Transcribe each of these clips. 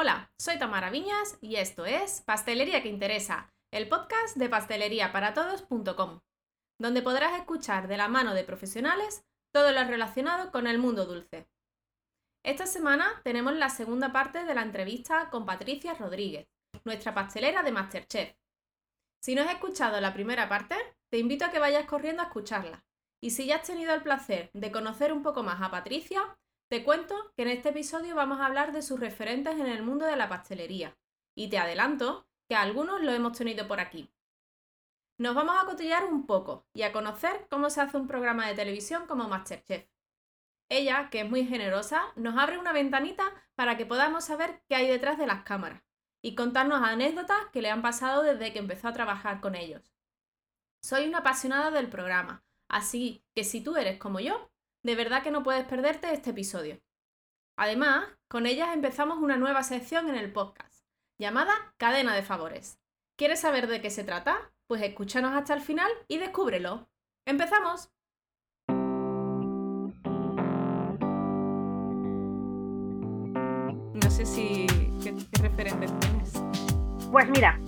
Hola, soy Tamara Viñas y esto es Pastelería que Interesa, el podcast de pasteleriaparatodos.com, donde podrás escuchar de la mano de profesionales todo lo relacionado con el mundo dulce. Esta semana tenemos la segunda parte de la entrevista con Patricia Rodríguez, nuestra pastelera de Masterchef. Si no has escuchado la primera parte, te invito a que vayas corriendo a escucharla. Y si ya has tenido el placer de conocer un poco más a Patricia, te cuento que en este episodio vamos a hablar de sus referentes en el mundo de la pastelería. Y te adelanto que algunos lo hemos tenido por aquí. Nos vamos a cotillar un poco y a conocer cómo se hace un programa de televisión como Masterchef. Ella, que es muy generosa, nos abre una ventanita para que podamos saber qué hay detrás de las cámaras y contarnos anécdotas que le han pasado desde que empezó a trabajar con ellos. Soy una apasionada del programa, así que si tú eres como yo, de verdad que no puedes perderte este episodio. Además, con ellas empezamos una nueva sección en el podcast, llamada Cadena de Favores. ¿Quieres saber de qué se trata? Pues escúchanos hasta el final y descúbrelo. ¡Empezamos! No sé si... ¿Qué, referentes tienes? Pues mira,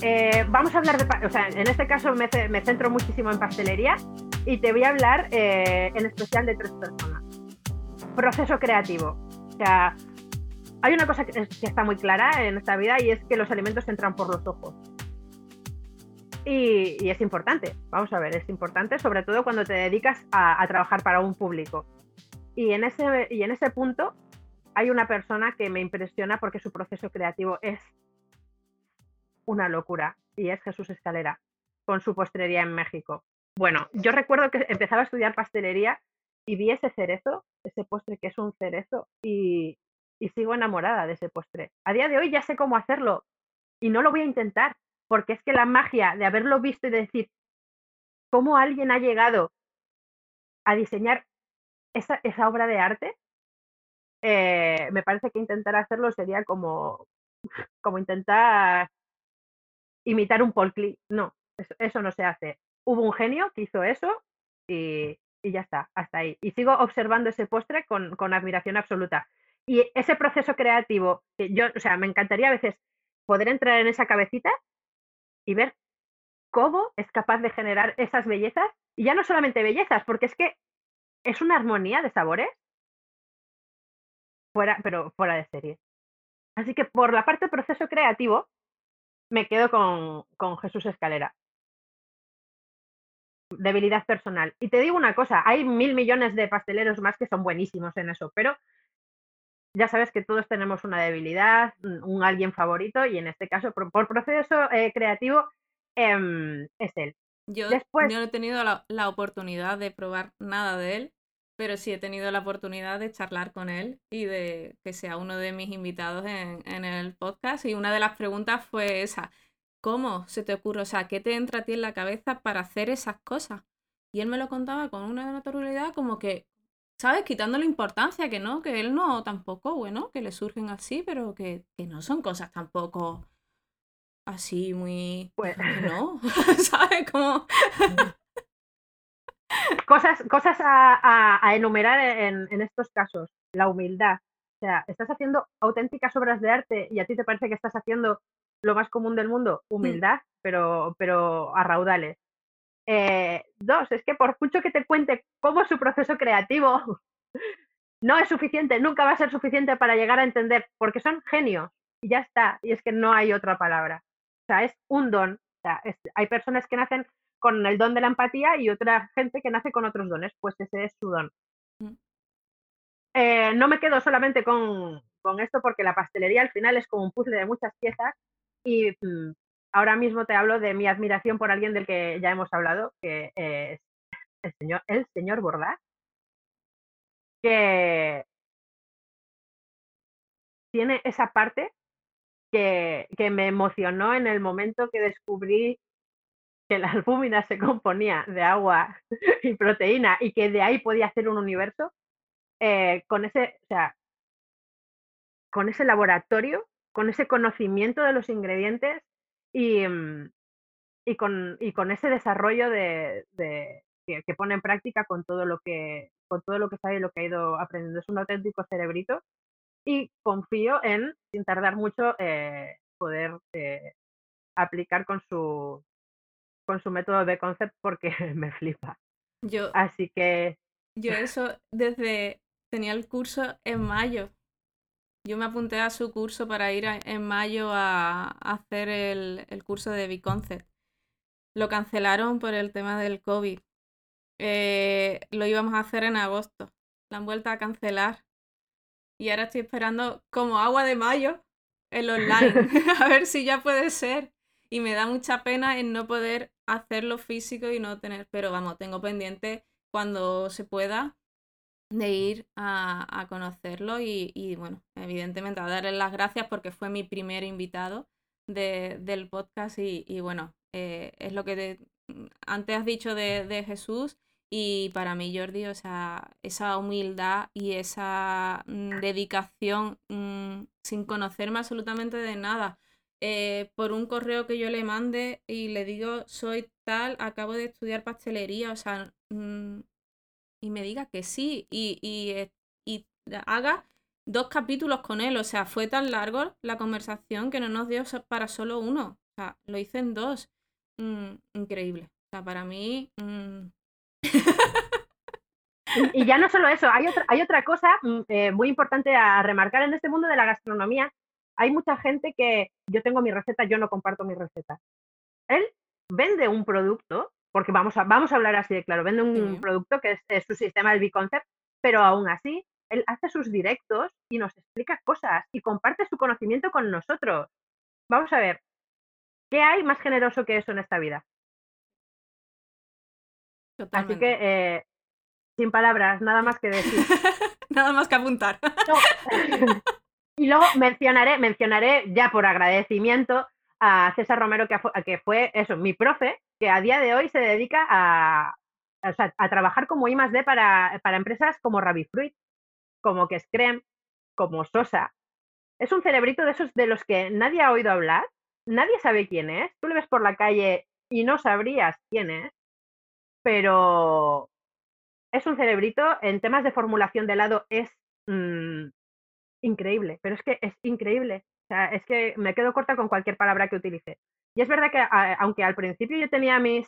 eh, vamos a hablar de... O sea, en este caso me, me centro muchísimo en pastelería y te voy a hablar eh, en especial de tres personas. Proceso creativo. O sea, hay una cosa que, está muy clara en esta vida y es que los alimentos entran por los ojos. Y, es importante, vamos a ver, es importante sobre todo cuando te dedicas a, trabajar para un público. Y en, ese, y en ese punto hay una persona que me impresiona porque su proceso creativo es una locura y es Jesús Escalera con su postrería en México. Bueno, yo recuerdo que empezaba a estudiar pastelería y vi ese cerezo, ese postre que es un cerezo, y, sigo enamorada de ese postre. A día de hoy ya sé cómo hacerlo y no lo voy a intentar, porque es que la magia de haberlo visto y de decir cómo alguien ha llegado a diseñar esa, obra de arte, eh, me parece que intentar hacerlo sería como, como intentar imitar un polcli. No, eso no se hace hubo un genio que hizo eso y, ya está, hasta ahí. Y sigo observando ese postre con, admiración absoluta. Y ese proceso creativo, yo, o sea, me encantaría a veces poder entrar en esa cabecita y ver cómo es capaz de generar esas bellezas. Y ya no solamente bellezas, porque es que es una armonía de sabores fuera, pero fuera de serie. Así que por la parte del proceso creativo, me quedo con, con Jesús Escalera debilidad personal. Y te digo una cosa, hay mil millones de pasteleros más que son buenísimos en eso, pero ya sabes que todos tenemos una debilidad, un alguien favorito, y en este caso, por, proceso eh, creativo, em, es él. Yo, no he tenido la, oportunidad de probar nada de él, pero sí he tenido la oportunidad de charlar con él y de que sea uno de mis invitados en, en el podcast. Y una de las preguntas fue esa, ¿Cómo se te ocurre? O sea, ¿qué te entra a ti en la cabeza para hacer esas cosas? Y él me lo contaba con una naturalidad como que, ¿sabes? Quitándole importancia, que no, que él no tampoco, bueno, que le surgen así, pero que, no son cosas tampoco así muy... Pues... No, ¿sabes? Como... cosas cosas a, enumerar en, en estos casos. La humildad. O sea, estás haciendo auténticas obras de arte y a ti te parece que estás haciendo lo más común del mundo, mm. humildad, pero, pero a raudales. Eh, dos, es que por mucho que te cuente cómo es su proceso creativo, no es suficiente, nunca va a ser suficiente para llegar a entender, porque son genios y ya está, y es que no hay otra palabra. O sea, es un don. O sea, hay personas que nacen con el don de la empatía y otra gente que nace con otros dones, pues ese es su don. Mm. Eh, no me quedo solamente con, con esto porque la pastelería al final es como un puzzle de muchas piezas y mm, ahora mismo te hablo de mi admiración por alguien del que ya hemos hablado, que es el señor, el señor Bordas, que tiene esa parte que, que, me emocionó en el momento que descubrí que la albúmina se componía de agua y proteína y que de ahí podía hacer un universo, eh, con ese, o sea, con ese laboratorio con ese conocimiento de los ingredientes y, mm, y, con, y con, ese desarrollo de, que, pone en práctica con todo lo que con todo lo que sabe y lo que ha ido aprendiendo. Es un auténtico cerebrito y confío en, sin tardar mucho, eh, poder eh, aplicar con su, con su método de concept porque me flipa. Yo, Así que yo eso desde tenía el curso en mayo. Yo me apunté a su curso para ir a- en mayo a, a hacer el, el curso de Biconcept. Lo cancelaron por el tema del COVID. Eh, lo íbamos a hacer en agosto. La han vuelto a cancelar. Y ahora estoy esperando como agua de mayo el online. a ver si ya puede ser. Y me da mucha pena en no poder hacerlo físico y no tener. Pero vamos, tengo pendiente cuando se pueda de ir a, a conocerlo y, y, bueno, evidentemente a darle las gracias porque fue mi primer invitado de, del podcast y, y bueno, eh, es lo que te- antes has dicho de, de Jesús y para mí Jordi, o sea, esa humildad y esa mm, dedicación mm, sin conocerme absolutamente de nada. eh, por un correo que yo le mande y le digo, soy tal, acabo de estudiar pastelería, o sea, mm, y me diga que sí y, eh, y haga dos capítulos con él. O sea, fue tan largo la conversación que no nos dio para solo uno. O sea, lo hice en dos. Mm, increíble. O sea, para mí... mm, Y, y ya no solo eso, hay otra, hay otra cosa mm, eh, muy importante a remarcar en este mundo de la gastronomía. Hay mucha gente que yo tengo mi receta, yo no comparto mi receta. Él vende un producto, porque vamos a, vamos a hablar así de claro, vende un Sí. producto que es, es su sistema del B-Concept, pero aún así, él hace sus directos y nos explica cosas y comparte su conocimiento con nosotros. Vamos a ver, ¿qué hay más generoso que eso en esta vida? Así totalmente. que, eh, sin palabras, nada más que decir. Nada más que apuntar. No. y luego mencionaré, mencionaré ya por agradecimiento a César Romero, que, fu- que fue eso, mi profe, que a día de hoy se dedica a, a trabajar como I D para, para empresas como Rabifruit, como Kescrem, como Sosa. Es un cerebrito de esos de los que nadie ha oído hablar, nadie sabe quién es, tú le ves por la calle y no sabrías quién es, pero es un cerebrito en temas de formulación de helado es mm, increíble, pero es que es increíble. Sea, es que me quedo corta con cualquier palabra que utilice. Y es verdad que a- aunque al principio yo tenía mis,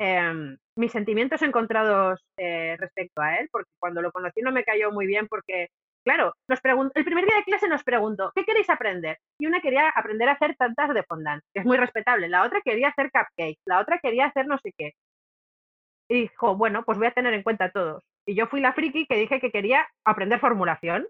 em, mis sentimientos encontrados eh, respecto a él, porque cuando lo conocí no me cayó muy bien porque, claro, nos el primer día de clase nos preguntó, ¿qué queréis aprender? Y una quería aprender a hacer tantas de fondant, que es muy respetable, la otra quería hacer cupcakes, la otra quería hacer no sé qué. Y dijo, bueno, pues voy a tener en cuenta todos. Y yo fui la friki que dije que quería aprender formulación.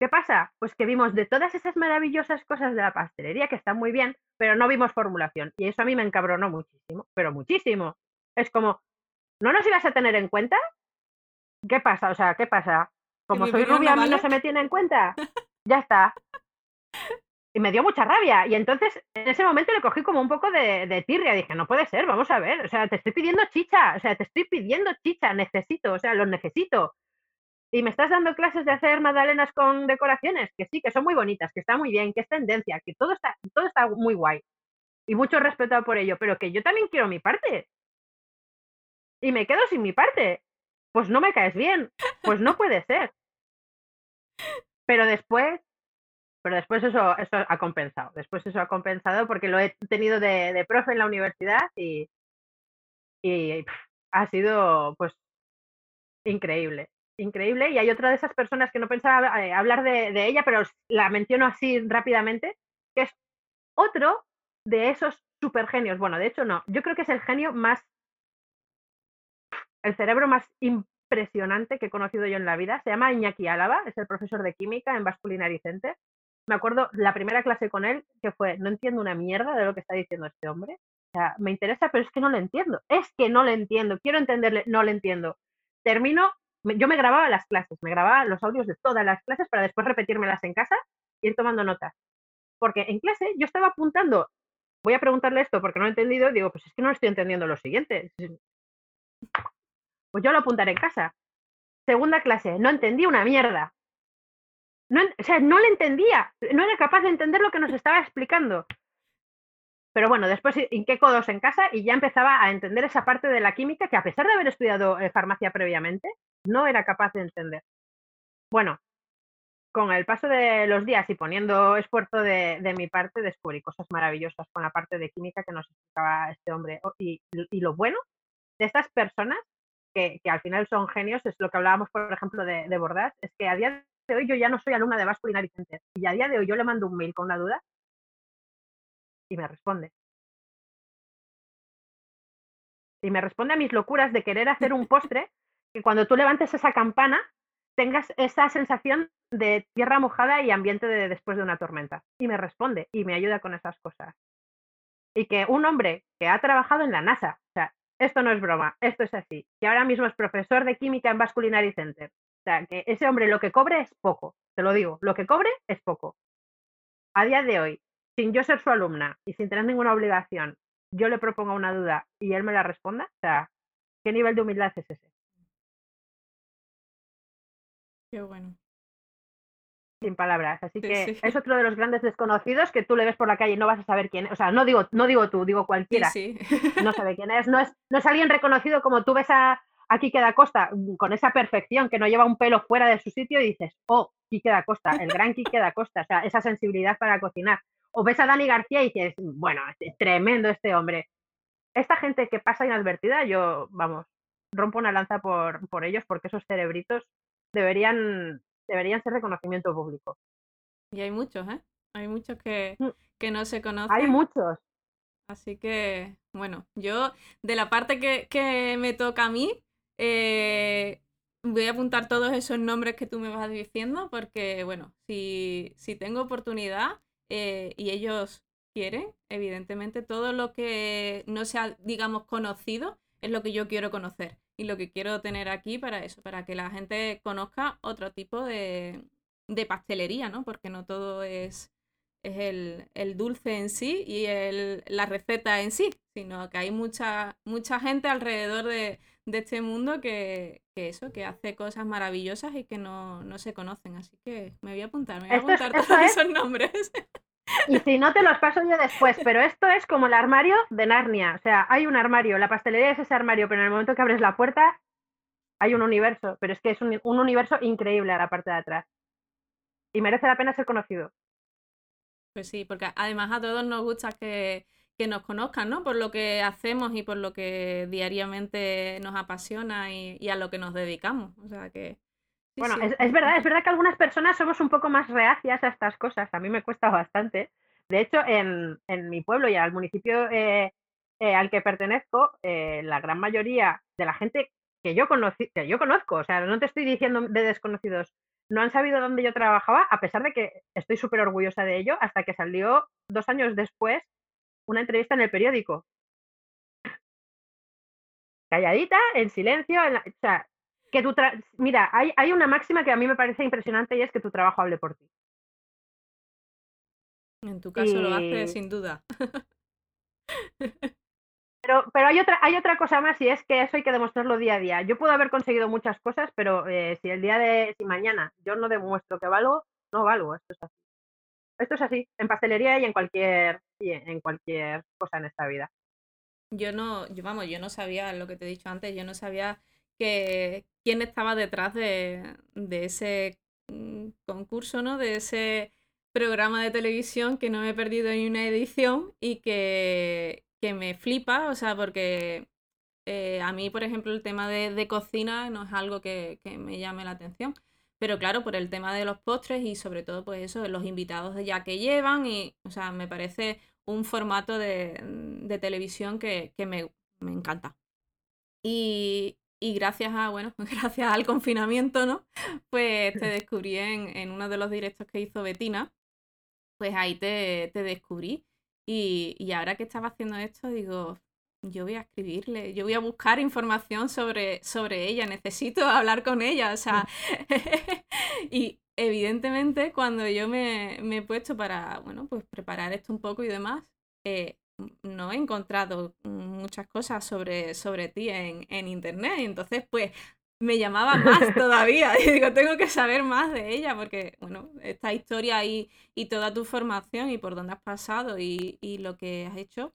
¿Qué pasa? Pues que vimos de todas esas maravillosas cosas de la pastelería que están muy bien, pero no vimos formulación. Y eso a mí me encabronó muchísimo, pero muchísimo. Es como, ¿no nos ibas a tener en cuenta? ¿Qué pasa? O sea, ¿qué pasa? Como soy rubia, a mí no se me tiene en cuenta. Ya está. Y me dio mucha rabia. Y entonces, en ese momento le cogí como un poco de, de tirria. Dije, no puede ser, vamos a ver. O sea, te estoy pidiendo chicha. O sea, te estoy pidiendo chicha. Necesito, o sea, lo necesito. Y me estás dando clases de hacer magdalenas con decoraciones, que sí, que son muy bonitas, que está muy bien, que es tendencia, que todo está, todo está muy guay. Y mucho respeto por ello, pero que yo también quiero mi parte. Y me quedo sin mi parte. Pues no me caes bien. Pues no puede ser. Pero después, pero después eso, eso ha compensado. Después eso ha compensado porque lo he tenido de, de profe en la universidad y, y ha sido pues increíble. Increíble. Y hay otra de esas personas que no pensaba eh, hablar de, ella, pero la menciono así rápidamente, que es otro de esos super genios. Bueno, de hecho no. Yo creo que es el genio más, el cerebro más impresionante que he conocido yo en la vida. Se llama Iñaki Álava, es el profesor de química en Vasculinary Center. Me acuerdo la primera clase con él que fue, no entiendo una mierda de lo que está diciendo este hombre. O sea, me interesa, pero es que no lo entiendo. Es que no lo entiendo. Quiero entenderle, no lo entiendo. Termino, yo me grababa las clases, me grababa los audios de todas las clases para después repetírmelas en casa y ir tomando notas. Porque en clase yo estaba apuntando, voy a preguntarle esto porque no he entendido, digo, pues es que no estoy entendiendo lo siguiente. Pues yo lo apuntaré en casa. Segunda clase, no entendí una mierda. No, o sea, no le entendía, no era capaz de entender lo que nos estaba explicando. Pero bueno, después hinqué codos en casa y ya empezaba a entender esa parte de la química que a pesar de haber estudiado eh, farmacia previamente, no era capaz de entender. Bueno, con el paso de los días y poniendo esfuerzo de, mi parte, descubrí cosas maravillosas con la parte de química que nos explicaba este hombre. Y, lo bueno de estas personas, que, al final son genios, es lo que hablábamos, por ejemplo, de, de Bordas, es que a día de hoy yo ya no soy alumna de Vasculinary Center. Y a día de hoy yo le mando un mail con una duda y me responde. Y me responde a mis locuras de querer hacer un postre, que cuando tú levantes esa campana tengas esa sensación de tierra mojada y ambiente de después de una tormenta. Y me responde y me ayuda con esas cosas. Y que un hombre que ha trabajado en la NASA, o sea, esto no es broma, esto es así, que ahora mismo es profesor de química en Vasculinary Center. O sea, que ese hombre lo que cobre es poco, te lo digo, lo que cobre es poco. A día de hoy, sin yo ser su alumna y sin tener ninguna obligación, yo le propongo una duda y él me la responda, o sea, ¿qué nivel de humildad es ese? Qué bueno. Sin palabras. Así que es otro de los grandes desconocidos que tú le ves por la calle y no vas a saber quién es. O sea, no digo, no digo tú, digo cualquiera. no sabe quién es. No, es. no es alguien reconocido como tú ves a, a Quique da Costa mm, con esa perfección que no lleva un pelo fuera de su sitio y dices, oh, Quique da Costa, el gran Quique da Costa. O sea, esa sensibilidad para cocinar. O ves a Dani García y dices, bueno, es tremendo este hombre. Esta gente que pasa inadvertida, yo, vamos, rompo una lanza por, por ellos porque esos cerebritos deberían, deberían ser reconocimiento público. Y hay muchos, ¿eh? Hay muchos que, mm. que no se conocen. Hay muchos. Así que, bueno, yo de la parte que, que me toca a mí, eh, voy a apuntar todos esos nombres que tú me vas diciendo, porque, bueno, si, si tengo oportunidad eh, y ellos quieren, evidentemente, todo lo que no sea, digamos, conocido es lo que yo quiero conocer y lo que quiero tener aquí para eso, para que la gente conozca otro tipo de, de pastelería, ¿no? Porque no todo es, es el, el, dulce en sí y el, la receta en sí, sino que hay mucha, mucha gente alrededor de, de este mundo que, que, eso, que hace cosas maravillosas y que no, no, se conocen. Así que me voy a apuntar, me voy a apuntar todos esos nombres. Y si no te los paso yo después, pero esto es como el armario de Narnia. O sea, hay un armario, la pastelería es ese armario, pero en el momento que abres la puerta hay un universo, pero es que es un, universo increíble a la parte de atrás. Y merece la pena ser conocido. Pues sí, porque además a todos nos gusta que, nos conozcan, ¿no? Por lo que hacemos y por lo que diariamente nos apasiona y, y a lo que nos dedicamos. O sea que bueno, Es, verdad, es verdad que algunas personas somos un poco más reacias a estas cosas. A mí me cuesta bastante. De hecho, en, mi pueblo y al municipio eh, eh, al que pertenezco, eh, la gran mayoría de la gente que yo, conocí, que yo conozco, o sea, no te estoy diciendo de desconocidos, no han sabido dónde yo trabajaba, a pesar de que estoy súper orgullosa de ello, hasta que salió dos años después una entrevista en el periódico. Calladita, en silencio, o sea, que tu mira, hay, hay una máxima que a mí me parece impresionante y es que tu trabajo hable por ti. En tu caso lo hace sin duda. Pero, pero hay, otra, hay otra cosa más y es que eso hay que demostrarlo día a día. Yo puedo haber conseguido muchas cosas, pero eh, si el día de, si mañana yo no demuestro que valgo, no valgo. Esto es así. Esto es así, en pastelería y en cualquier, en cualquier cosa en esta vida. Yo no, yo vamos, yo no sabía lo que te he dicho antes, yo no sabía que quién estaba detrás de, ese mm, concurso, ¿no? De ese programa de televisión que no me he perdido ni una edición y que, que me flipa, o sea, porque eh, a mí, por ejemplo, el tema de, cocina no es algo que, me llame la atención. Pero claro, por el tema de los postres y sobre todo, pues eso, de los invitados ya que llevan y, o sea, me parece un formato de, de televisión que, que me, me, encanta. Y, y gracias a, bueno, gracias al confinamiento, ¿no? Pues te descubrí en, uno de los directos que hizo Betina, pues ahí te, descubrí. Y, ahora que estaba haciendo esto, digo, yo voy a escribirle, yo voy a buscar información sobre, sobre ella, necesito hablar con ella, o sea, y evidentemente cuando yo me, me, he puesto para, bueno, pues preparar esto un poco y demás, eh, no he encontrado muchas cosas sobre, sobre ti en, en internet. Entonces, pues me llamaba más todavía. Y digo, tengo que saber más de ella porque, bueno, esta historia y, y toda tu formación y por dónde has pasado y, y lo que has hecho,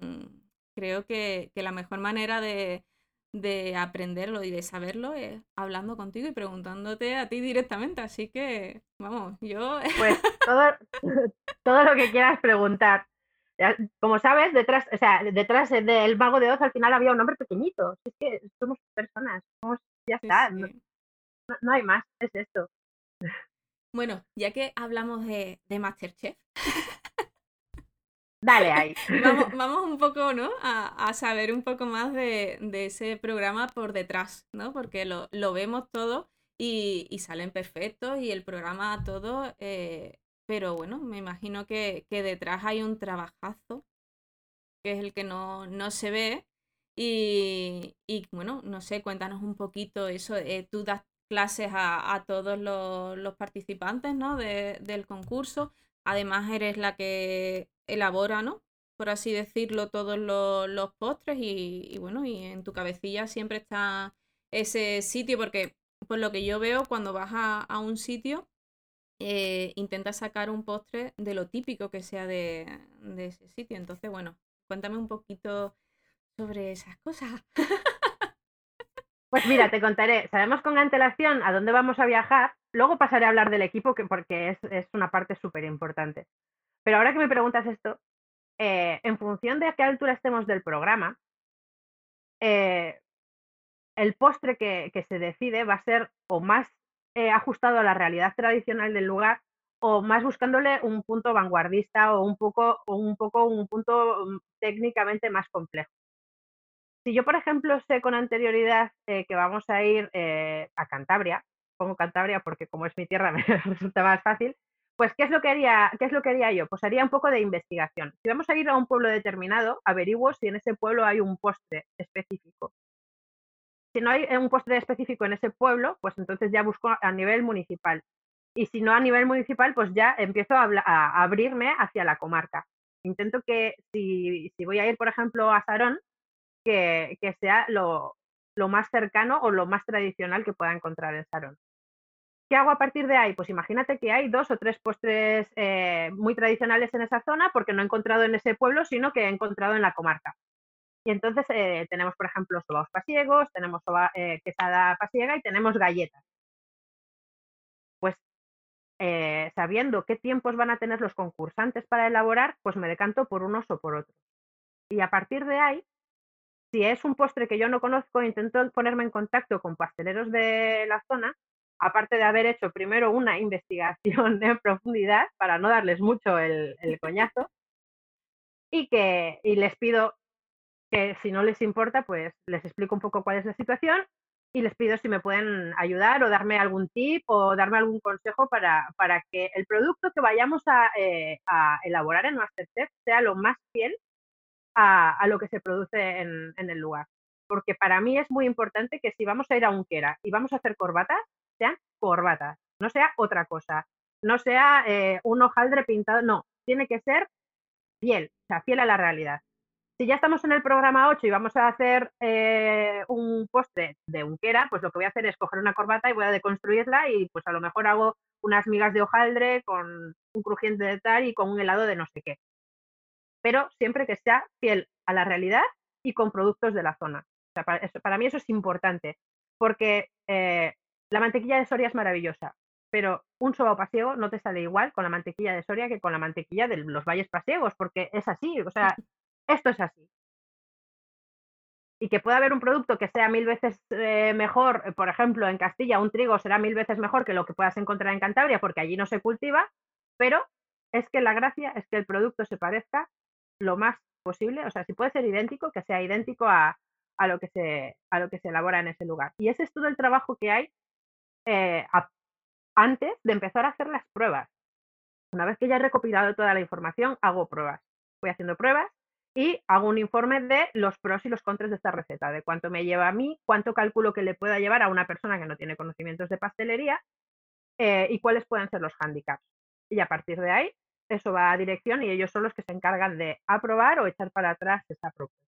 mm, creo que, que, la mejor manera de, de aprenderlo y de saberlo es hablando contigo y preguntándote a ti directamente. Así que, vamos, yo... Pues todo, todo lo que quieras preguntar. Como sabes, detrás, o sea, detrás del mago de Oz al final había un hombre pequeñito. Es que somos personas, somos, ya está. No, hay más, es esto. Bueno, ya que hablamos de, de Masterchef, Dale ahí. Vamos, un poco, ¿no? A, saber un poco más de, ese programa por detrás, ¿no? Porque lo, vemos todo y, salen perfectos y el programa todo, eh, pero bueno, me imagino que, detrás hay un trabajazo, que es el que no, se ve. Y, bueno, no sé, cuéntanos un poquito eso. Eh, tú das clases a, todos los, participantes ¿no? del concurso. Además, eres la que elabora, ¿no? Por así decirlo, todos los, postres y, bueno, y en tu cabecilla siempre está ese sitio, porque por lo que yo veo, cuando vas a, un sitio, eh, intentas sacar un postre de lo típico que sea de, ese sitio. Entonces, bueno, cuéntame un poquito sobre esas cosas. Pues mira, te contaré. Sabemos con antelación a dónde vamos a viajar. Luego pasaré a hablar del equipo, que, porque es, una parte súper importante. Pero ahora que me preguntas esto, eh, en función de a qué altura estemos del programa, eh, el postre que, se decide va a ser o más eh, ajustado a la realidad tradicional del lugar o más buscándole un punto vanguardista o un poco, un, poco un punto mm, técnicamente más complejo. Si yo, por ejemplo, sé con anterioridad que vamos a ir a Cantabria, pongo Cantabria porque como es mi tierra me resulta más fácil, pues, ¿qué es, lo que haría, ¿qué es lo que haría yo? Pues haría un poco de investigación. Si vamos a ir a un pueblo determinado, averiguo si en ese pueblo hay un postre específico. Si no hay un postre específico en ese pueblo, pues entonces ya busco a nivel municipal. Y si no a nivel municipal, pues ya empiezo a, abrirme hacia la comarca. Intento que si, voy a ir, por ejemplo, a Sarón, que, sea lo, lo más cercano o lo más tradicional que pueda encontrar en Sarón. ¿Qué hago a partir de ahí? Pues imagínate que hay dos o tres postres eh, muy tradicionales en esa zona porque no he encontrado en ese pueblo, sino que he encontrado en la comarca. Y entonces eh, tenemos, por ejemplo, sobaos pasiegos, tenemos eh, quesada pasiega y tenemos galletas. Pues sabiendo qué tiempos van a tener los concursantes para elaborar, pues me decanto por unos o por otros. Y a partir de ahí, si es un postre que yo no conozco, intento ponerme en contacto con pasteleros de la zona aparte de haber hecho primero una investigación en profundidad para no darles mucho el, coñazo, y que y les pido que si no les importa, pues les explico un poco cuál es la situación y les pido si me pueden ayudar o darme algún tip o darme algún consejo para, para que el producto que vayamos a, eh, elaborar en Masterchef sea lo más fiel a, lo que se produce en, en, el lugar. Porque para mí es muy importante que si vamos a ir a Unquera y vamos a hacer corbatas, sean corbatas, no sea otra cosa, no sea eh, un hojaldre pintado, no, tiene que ser fiel, o sea, fiel a la realidad. Si ya estamos en el programa 8 y vamos a hacer eh, un postre de unquera, pues lo que voy a hacer es coger una corbata y voy a deconstruirla y pues a lo mejor hago unas migas de hojaldre con un crujiente de tal y con un helado de no sé qué. Pero siempre que sea fiel a la realidad y con productos de la zona. para, mí eso es importante, porque eh, la mantequilla de Soria es maravillosa, pero un soba pasiego no te sale igual con la mantequilla de Soria que con la mantequilla de los valles pasiegos, porque es así, o sea, esto es así. Y que pueda haber un producto que sea mil veces eh, mejor, eh, por ejemplo, en Castilla un trigo será mil veces mejor que lo que puedas encontrar en Cantabria, porque allí no se cultiva, pero es que la gracia es que el producto se parezca lo más posible, o sea, si puede ser idéntico, que sea idéntico a, a, lo, que se, a lo que se elabora en ese lugar. Y ese es todo el trabajo que hay eh, antes de empezar a hacer las pruebas. Una vez que ya he recopilado toda la información, hago pruebas. Voy haciendo pruebas y hago un informe de los pros y los contras de esta receta, de cuánto me lleva a mí, cuánto calculo que le pueda llevar a una persona que no tiene conocimientos de pastelería eh, y cuáles pueden ser los handicaps. Y a partir de ahí, eso va a dirección y ellos son los que se encargan de aprobar o echar para atrás esa propuesta.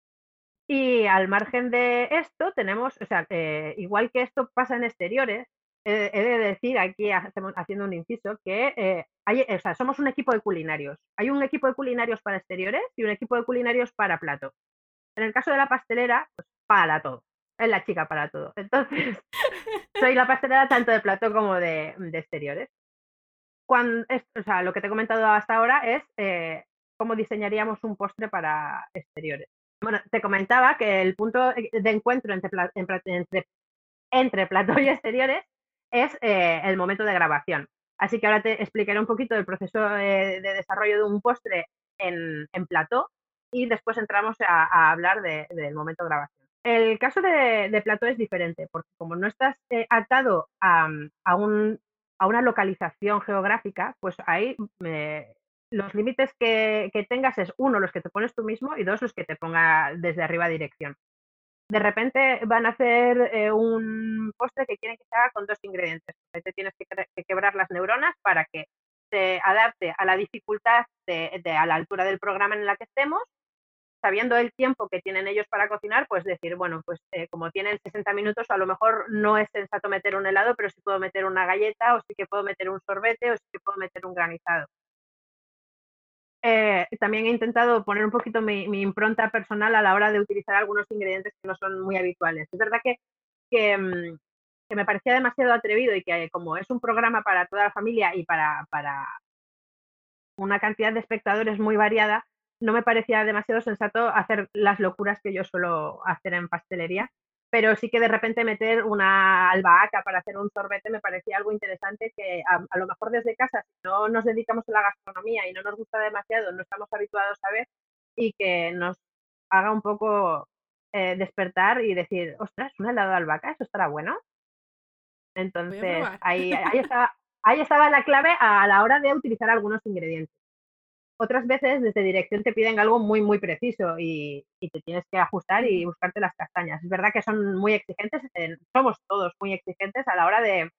Y al margen de esto, tenemos, o sea, eh, igual que esto pasa en exteriores, he, de decir aquí, haciendo un inciso, que eh, hay, o sea, somos un equipo de culinarios. Hay un equipo de culinarios para exteriores y un equipo de culinarios para plato. En el caso de la pastelera, pues para todo. es la chica para todo. Entonces, soy la pastelera tanto de plato como de, exteriores. O sea, lo que te he comentado hasta ahora es eh, cómo diseñaríamos un postre para exteriores. Bueno, te comentaba que el punto de encuentro entre, entre plato y exteriores es eh, el momento de grabación. Así que ahora te explicaré un poquito el proceso de desarrollo de un postre en, en plató y después entramos a, hablar del momento de grabación. El caso de, plató es diferente, porque como no estás eh, atado a, a, un, a, una localización geográfica, pues ahí los límites que, que, tengas es uno, los que te pones tú mismo y dos, los que te ponga desde arriba dirección. De repente van a hacer eh, un postre que quieren que se haga con dos ingredientes. Te tienes que, que quebrar las neuronas para que se adapte a la dificultad de, de, a la altura del programa en la que estemos sabiendo el tiempo que tienen ellos para cocinar, pues decir, bueno, pues eh, como tienen 60 minutos, a lo mejor no es sensato meter un helado, pero sí puedo meter una galleta, o sí que puedo meter un sorbete, o sí que puedo meter un granizado. Eh, también he intentado poner un poquito mi, impronta personal a la hora de utilizar algunos ingredientes que no son muy habituales. Es verdad que, que, mm, que me parecía demasiado atrevido y que como es un programa para toda la familia y para, para una cantidad de espectadores muy variada, no me parecía demasiado sensato hacer las locuras que yo suelo hacer en pastelería, pero sí que de repente meter una albahaca para hacer un sorbete me parecía algo interesante que a, lo mejor desde casa, si no nos dedicamos a la gastronomía y no nos gusta demasiado, no estamos habituados a ver y que nos haga un poco eh, despertar y decir, ostras, un helado de albahaca, eso estará bueno. Entonces, ahí, ahí, estaba, ahí estaba la clave a la hora de utilizar algunos ingredientes otras veces desde dirección te piden algo muy, muy preciso y, te tienes que ajustar y buscarte las castañas. Es verdad que son muy exigentes, somos todos muy exigentes a la hora de,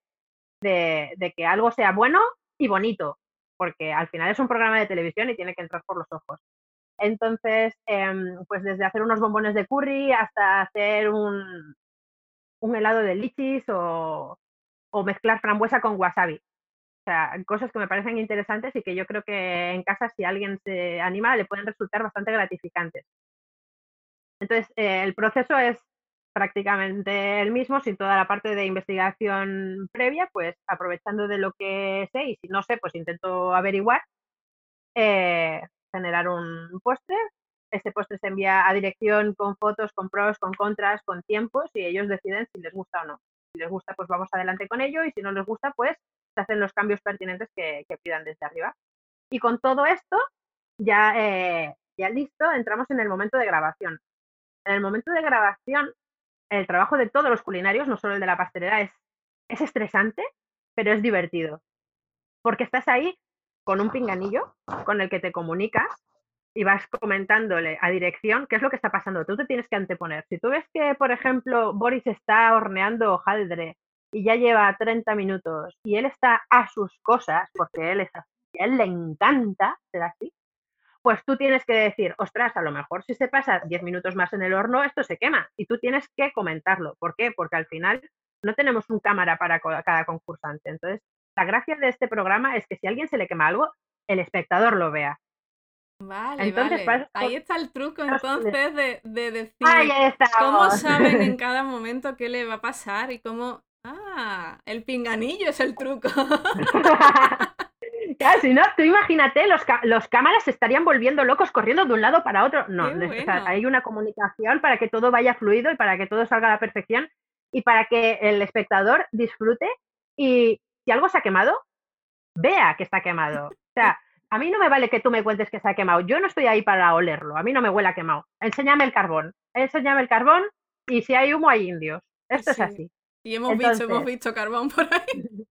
que algo sea bueno y bonito, porque al final es un programa de televisión y tiene que entrar por los ojos. Entonces, em, pues desde hacer unos bombones de curry hasta hacer un, un helado de lichis o, o mezclar frambuesa con wasabi. O sea, cosas que me parecen interesantes y que yo creo que en casa, si alguien se anima, le pueden resultar bastante gratificantes. Entonces, eh, el proceso es prácticamente el mismo, sin toda la parte de investigación previa, pues aprovechando de lo que sé y si no sé, pues intento averiguar, eh, generar un postre. Este postre se envía a dirección con fotos, con pros, con contras, con tiempos y ellos deciden si les gusta o no. Si les gusta, pues vamos adelante con ello y si no les gusta, pues se hacen los cambios pertinentes que, pidan desde arriba. Y con todo esto, ya, eh, ya listo, entramos en el momento de grabación. En el momento de grabación, el trabajo de todos los culinarios, no solo el de la pastelera, es, es estresante, pero es divertido. Porque estás ahí con un pinganillo con el que te comunicas y vas comentándole a dirección qué es lo que está pasando. Tú te tienes que anteponer. Si tú ves que, por ejemplo, Boris está horneando hojaldre y ya lleva 30 minutos y él está a sus cosas, porque él es así, a él le encanta ser así, pues tú tienes que decir, ostras, a lo mejor si se pasa 10 minutos más en el horno, esto se quema. Y tú tienes que comentarlo. ¿Por qué? Porque al final no tenemos un cámara para cada concursante. Entonces, la gracia de este programa es que si a alguien se le quema algo, el espectador lo vea. Vale, vale. Ahí está el truco entonces de, de decir cómo saben en cada momento qué le va a pasar y cómo Ah, el pinganillo es el truco. Claro, si no, tú imagínate, los, los cámaras se estarían volviendo locos corriendo de un lado para otro. No, hay una comunicación para que todo vaya fluido y para que todo salga a la perfección y para que el espectador disfrute y si algo se ha quemado, vea que está quemado. O sea, a mí no me vale que tú me cuentes que se ha quemado. Yo no estoy ahí para olerlo. A mí no me huele a quemado. Enséñame el carbón. Enséñame el carbón y si hay humo hay indios. Esto es así. Y hemos visto, hemos visto carbón por ahí.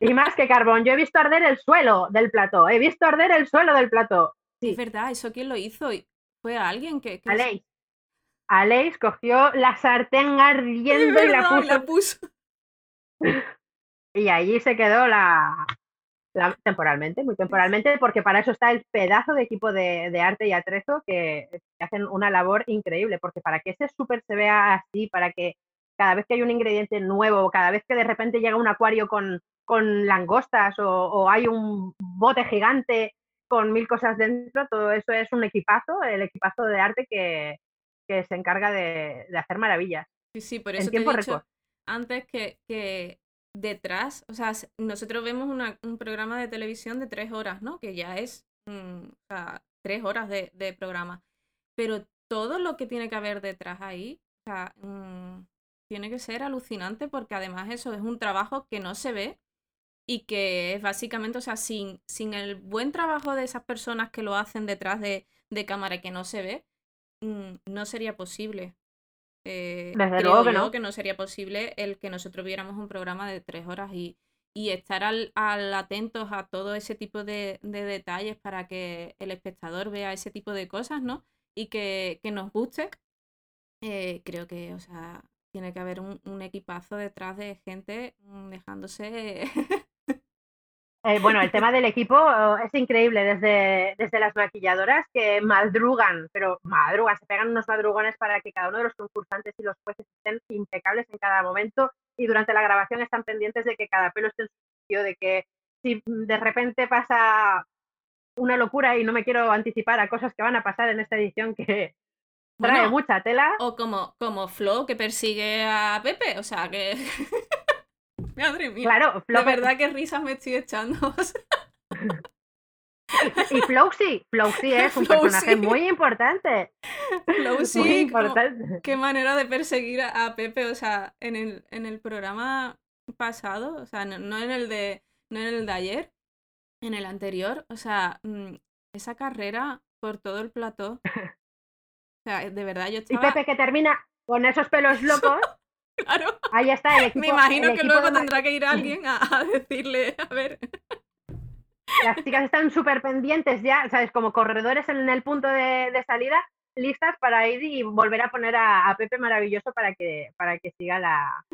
Y más que carbón, yo he visto arder el suelo del plató, he visto arder el suelo del plató. Sí. Es verdad, ¿eso quién lo hizo? ¿Fue alguien que...? que... Aleix. Aleix cogió la sartén ardiendo y la puso. la puso. Y allí se quedó la, temporalmente, muy temporalmente, porque para eso está el pedazo de equipo de, arte y atrezo que, hacen una labor increíble, porque para que ese súper se vea así, para que cada vez que hay un ingrediente nuevo, cada vez que de repente llega un acuario con, con langostas o, hay un bote gigante con mil cosas dentro, todo eso es un equipazo, el equipazo de arte que, se encarga de, hacer maravillas. Sí, sí, por eso te he dicho antes que, que detrás, o sea, nosotros vemos un programa de televisión de tres horas, ¿no? Que ya es mm, tres horas de, programa. Pero todo lo que tiene que haber detrás ahí, o sea, mm, tiene que ser alucinante porque además eso es un trabajo que no se ve y que es básicamente, o sea, sin, sin el buen trabajo de esas personas que lo hacen detrás de, de cámara que no se ve, mm, no sería posible. Eh, Desde luego que no. que no sería posible el que nosotros viéramos un programa de tres horas y, y estar al, atentos a todo ese tipo de, detalles para que el espectador vea ese tipo de cosas, ¿no? Y que, nos guste. Eh, creo que, o sea, tiene que haber un, un equipazo detrás de gente mm, dejándose Eh, bueno, el tema del equipo oh, es increíble, desde, desde las maquilladoras que madrugan, pero madrugan, se pegan unos madrugones para que cada uno de los concursantes y los jueces estén impecables en cada momento y durante la grabación están pendientes de que cada pelo esté en su sitio, de que si de repente pasa una locura y no me quiero anticipar a cosas que van a pasar en esta edición que trae mucha tela. O como, como Flo que persigue a Pepe, o sea que... Madre mía. Claro, La verdad que risas me estoy echando. y Flowsy, Flowsy es un personaje muy importante. Flowsy, muy importante. qué manera de perseguir a, Pepe, o sea, en el, en el programa pasado, o sea, no, en el de no en el de ayer, en el anterior, o sea, mm, esa carrera por todo el plató. O sea, de verdad yo estaba... Y Pepe que termina con esos pelos locos. Claro. Ahí está el equipo. Me imagino que luego tendrá que ir alguien a, decirle, a ver. Las chicas están súper pendientes ya, ¿sabes? Como corredores en el punto de, salida, listas para ir y volver a poner a, Pepe maravilloso para que, para que siga la,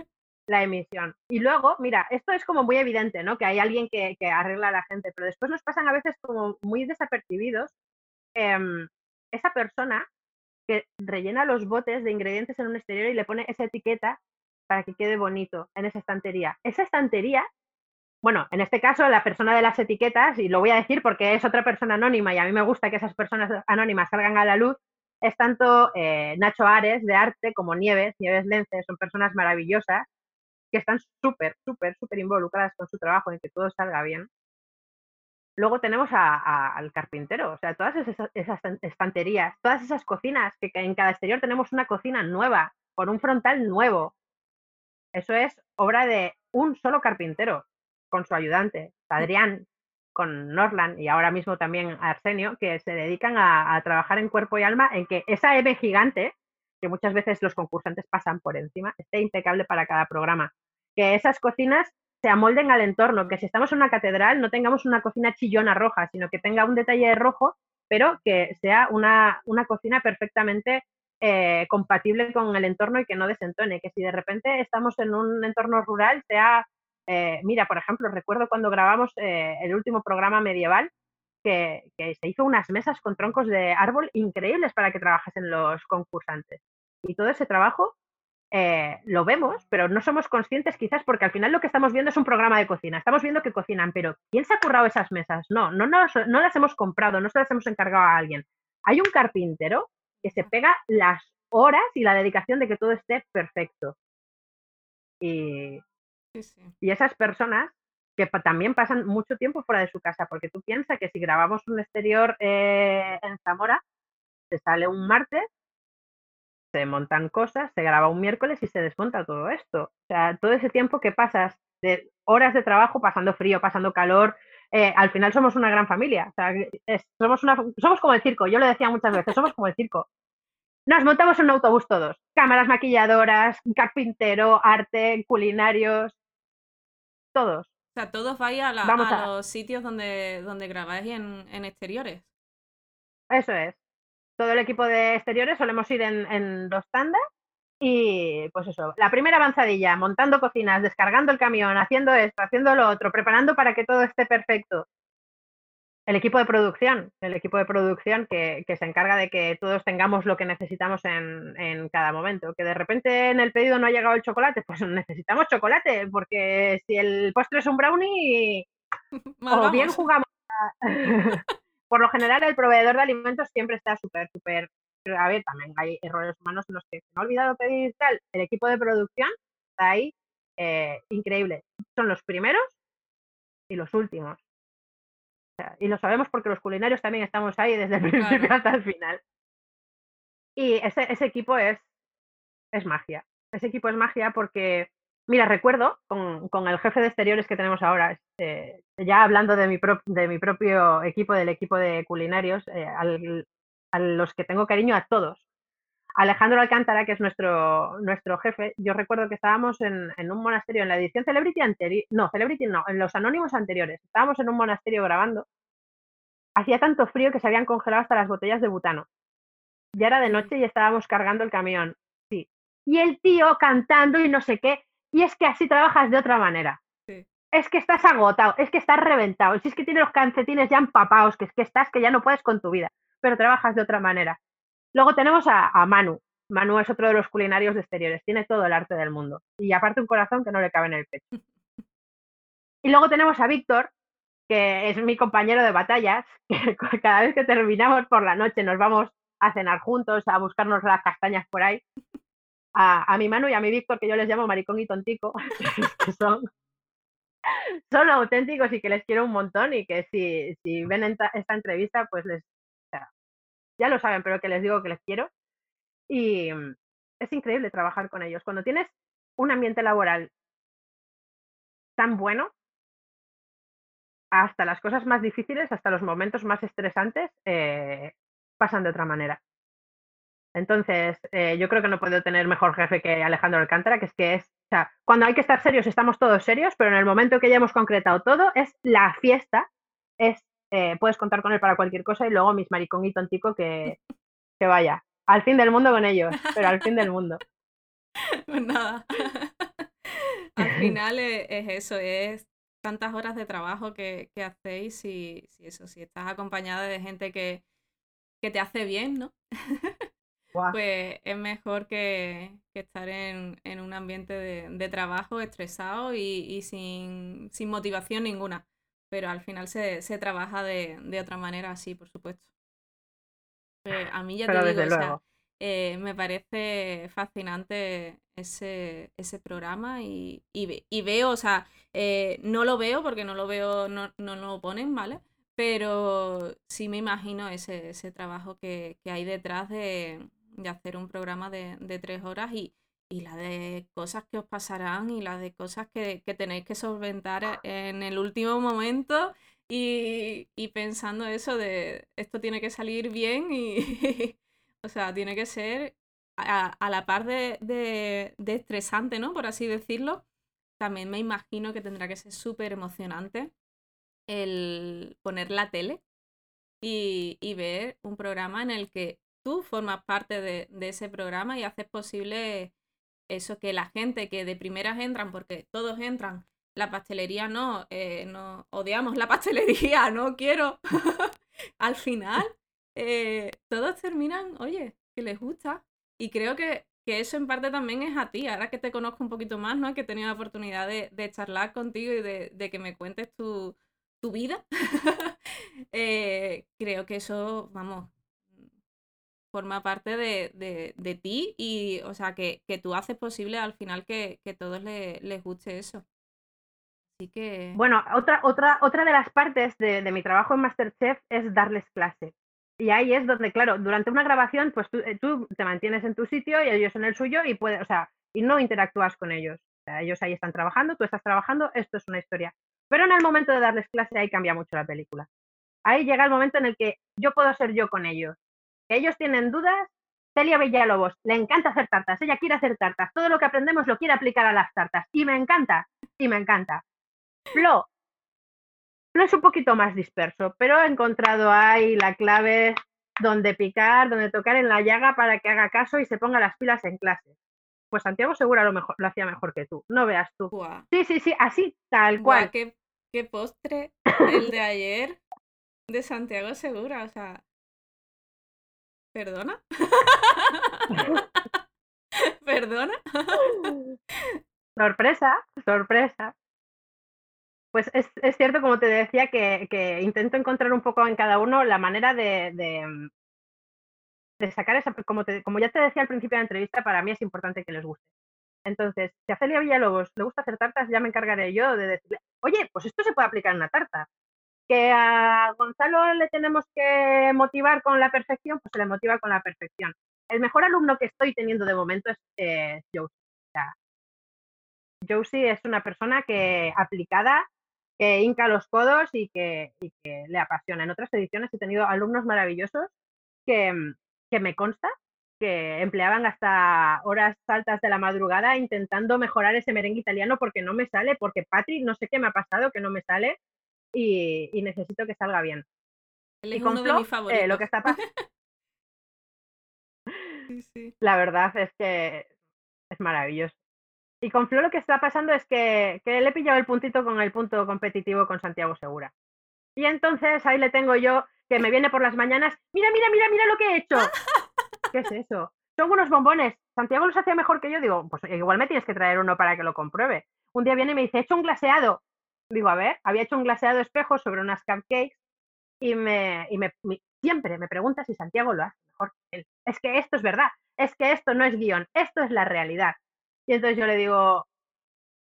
emisión. Y luego, mira, esto es como muy evidente, ¿no? Que hay alguien que, arregla a la gente, pero después nos pasan a veces como muy desapercibidos. Em, esa persona que rellena los botes de ingredientes en un exterior y le pone esa etiqueta para que quede bonito en esa estantería. Esa estantería, bueno, en este caso la persona de las etiquetas, y lo voy a decir porque es otra persona anónima y a mí me gusta que esas personas anónimas salgan a la luz, es tanto eh, Nacho Ares de arte como Nieves, Nieves Lence, son personas maravillosas que están súper, súper, súper involucradas con su trabajo en que todo salga bien. Luego tenemos al carpintero, o sea, todas esas, esas, estanterías, todas esas cocinas, que en cada exterior tenemos una cocina nueva, con un frontal nuevo, eso es obra de un solo carpintero con su ayudante, Adrián, con Norland y ahora mismo también Arsenio, que se dedican a, trabajar en cuerpo y alma en que esa M gigante, que muchas veces los concursantes pasan por encima, esté impecable para cada programa. Que esas cocinas se amolden al entorno, que si estamos en una catedral no tengamos una cocina chillona roja, sino que tenga un detalle rojo, pero que sea una, una cocina perfectamente eh, compatible con el entorno y que no desentone, que si de repente estamos en un entorno rural, sea, eh, mira, por ejemplo, recuerdo cuando grabamos eh, el último programa medieval, que, se hizo unas mesas con troncos de árbol increíbles para que trabajasen los concursantes. Y todo ese trabajo lo vemos, pero no somos conscientes quizás porque al final lo que estamos viendo es un programa de cocina. Estamos viendo que cocinan, pero ¿quién se ha currado esas mesas? No, no, no, no las hemos comprado, no se las hemos encargado a alguien. Hay un carpintero que se pega las horas y la dedicación de que todo esté perfecto. Y, y esas personas que también pasan mucho tiempo fuera de su casa, porque tú piensas que si grabamos un exterior eh, en Zamora, se sale un martes, se montan cosas, se graba un miércoles y se desmonta todo esto. O sea, todo ese tiempo que pasas de horas de trabajo, pasando frío, pasando calor, eh, al final somos una gran familia. O sea, somos, una, somos como el circo, yo lo decía muchas veces, somos como el circo. Nos montamos en un autobús todos, cámaras maquilladoras, carpintero, arte, culinarios, todos. O sea, todos vais a, los sitios donde, donde grabáis en, en, exteriores. Eso es. Todo el equipo de exteriores solemos ir en, en dos tandas y pues eso, la primera avanzadilla, montando cocinas, descargando el camión, haciendo esto, haciendo lo otro, preparando para que todo esté perfecto. El equipo de producción, el equipo de producción que, se encarga de que todos tengamos lo que necesitamos en, cada momento. Que de repente en el pedido no ha llegado el chocolate, pues necesitamos chocolate, porque si el postre es un brownie, o bien jugamos por lo general el proveedor de alimentos siempre está súper, súper, a ver, también hay errores humanos en los que se me ha olvidado pedir tal, el equipo de producción está ahí, eh, increíble. Son los primeros y los últimos. y lo sabemos porque los culinarios también estamos ahí desde el principio hasta el final. Y ese, ese equipo es, es magia. Ese equipo es magia porque Mira, recuerdo con, el jefe de exteriores que tenemos ahora, este, ya hablando de mi, de mi propio equipo, del equipo de culinarios, eh, a los que tengo cariño a todos. Alejandro Alcántara, que es nuestro, nuestro jefe, yo recuerdo que estábamos en, un monasterio en la edición Celebrity anterior, no, Celebrity no, en los anónimos anteriores, estábamos en un monasterio grabando, hacía tanto frío que se habían congelado hasta las botellas de butano. Ya era de noche y estábamos cargando el camión, sí. Y el tío cantando y no sé qué, y es que así trabajas de otra manera. Es que estás agotado, es que estás reventado, si es que tienes los calcetines ya empapados, que es que estás que ya no puedes con tu vida, pero trabajas de otra manera. Luego tenemos a, Manu. Manu es otro de los culinarios de exteriores, tiene todo el arte del mundo y aparte un corazón que no le cabe en el pecho. Y luego tenemos a Víctor, que es mi compañero de batallas, que cada vez que terminamos por la noche nos vamos a cenar juntos, a buscarnos las castañas por ahí a, mi Manu y a mi Víctor, que yo les llamo maricón y tontico, que son, son auténticos y que les quiero un montón y que si, si ven esta entrevista, pues les, ya lo saben, pero que les digo que les quiero. Y mm, es increíble trabajar con ellos. Cuando tienes un ambiente laboral tan bueno, hasta las cosas más difíciles, hasta los momentos más estresantes, eh, pasan de otra manera. Entonces, eh, yo creo que no puedo tener mejor jefe que Alejandro Alcántara, que es que es, o sea, cuando hay que estar serios estamos todos serios, pero en el momento que ya hemos concretado todo, es la fiesta, es, eh, puedes contar con él para cualquier cosa y luego mis maricón y tontico que, que vaya, al fin del mundo con ellos, pero al fin del mundo. Pues nada, al final es, eso, es tantas horas de trabajo que, hacéis y si eso, si estás acompañada de gente que, que te hace bien, ¿no? pues es mejor que, estar en, un ambiente de, trabajo estresado y, sin, motivación ninguna. Pero al final se, trabaja de, otra manera así, por supuesto. Pues a mí ya te digo, eh, me parece fascinante ese, ese programa y, veo, o sea, eh, no lo veo porque no lo veo, no, no lo ponen, ¿vale? Pero sí me imagino ese, ese trabajo que hay detrás de, de hacer un programa de, tres horas y, la de cosas que os pasarán y la de cosas que, tenéis que solventar en el último momento y, pensando eso de esto tiene que salir bien y, o sea, tiene que ser a, la par de, de, estresante, ¿no? Por así decirlo. También me imagino que tendrá que ser súper emocionante el poner la tele y, y, ver un programa en el que tú formas parte de, ese programa y haces posible eso, que la gente que de primeras entran, porque todos entran, la pastelería no, eh, no odiamos la pastelería, no quiero. Al final, eh, todos terminan, oye, que les gusta. Y creo que, eso en parte también es a ti, ahora que te conozco un poquito más, ¿no? Que he tenido la oportunidad de, charlar contigo y de, que me cuentes tu, vida. Eh, creo que eso, vamos, forma parte de, de, ti y, o sea, que, que, tú haces posible al final que, que todos les guste eso. Así que... Bueno, otra, otra, otra de las partes de, de, mi trabajo en Masterchef es darles clase. Y ahí es donde, claro, durante una grabación, pues tú, eh, tú te mantienes en tu sitio y ellos en el suyo y puedes, o sea, y no interactúas con ellos. O sea, ellos ahí están trabajando, tú estás trabajando, esto es una historia. Pero en el momento de darles clase ahí cambia mucho la película. Ahí llega el momento en el que yo puedo ser yo con ellos ellos tienen dudas, Celia Villalobos, le encanta hacer tartas, ella quiere hacer tartas, todo lo que aprendemos lo quiere aplicar a las tartas y me encanta, y me encanta. Flo, Flo es un poquito más disperso, pero he encontrado ahí la clave donde picar, donde tocar en la llaga para que haga caso y se ponga las pilas en clase. Pues Santiago Segura lo, mejor, lo hacía mejor que tú, no veas tú. Sí, sí, sí, así, tal cual. qué, qué postre el de ayer de Santiago Segura, o sea, ¿Perdona? ¿Perdona? sorpresa, sorpresa. Pues es, es cierto, como te decía, que, que, intento encontrar un poco en cada uno la manera de, de, de sacar esa, como, te, como ya te decía al principio de la entrevista, para mí es importante que les guste. Entonces, si a Celia Villalobos le gusta hacer tartas, ya me encargaré yo de decirle, oye, pues esto se puede aplicar en una tarta. Que a Gonzalo le tenemos que motivar con la perfección, pues se le motiva con la perfección. El mejor alumno que estoy teniendo de momento es eh, Josie. Josie es una persona que aplicada, que hinca los codos y que, y que le apasiona. En otras ediciones he tenido alumnos maravillosos que, que me consta que empleaban hasta horas altas de la madrugada intentando mejorar ese merengue italiano porque no me sale, porque Patri, no sé qué me ha pasado, que no me sale y, y necesito que salga bien. Él es y con uno Flo, de mis favoritos. Eh, lo que está pasando. sí, sí. La verdad es que es maravilloso. Y con Flo lo que está pasando es que, que le he pillado el puntito con el punto competitivo con Santiago Segura. Y entonces ahí le tengo yo que me viene por las mañanas, mira, mira, mira, mira lo que he hecho. ¿Qué es eso? Son unos bombones. Santiago los hacía mejor que yo. Digo, pues igual me tienes que traer uno para que lo compruebe. Un día viene y me dice, he hecho un glaseado. Digo, a ver, había hecho un glaseado espejo sobre unas cupcakes y me, y me, siempre me pregunta si Santiago lo hace mejor que él. Es que esto es verdad, es que esto no es guion, esto es la realidad. Y entonces yo le digo,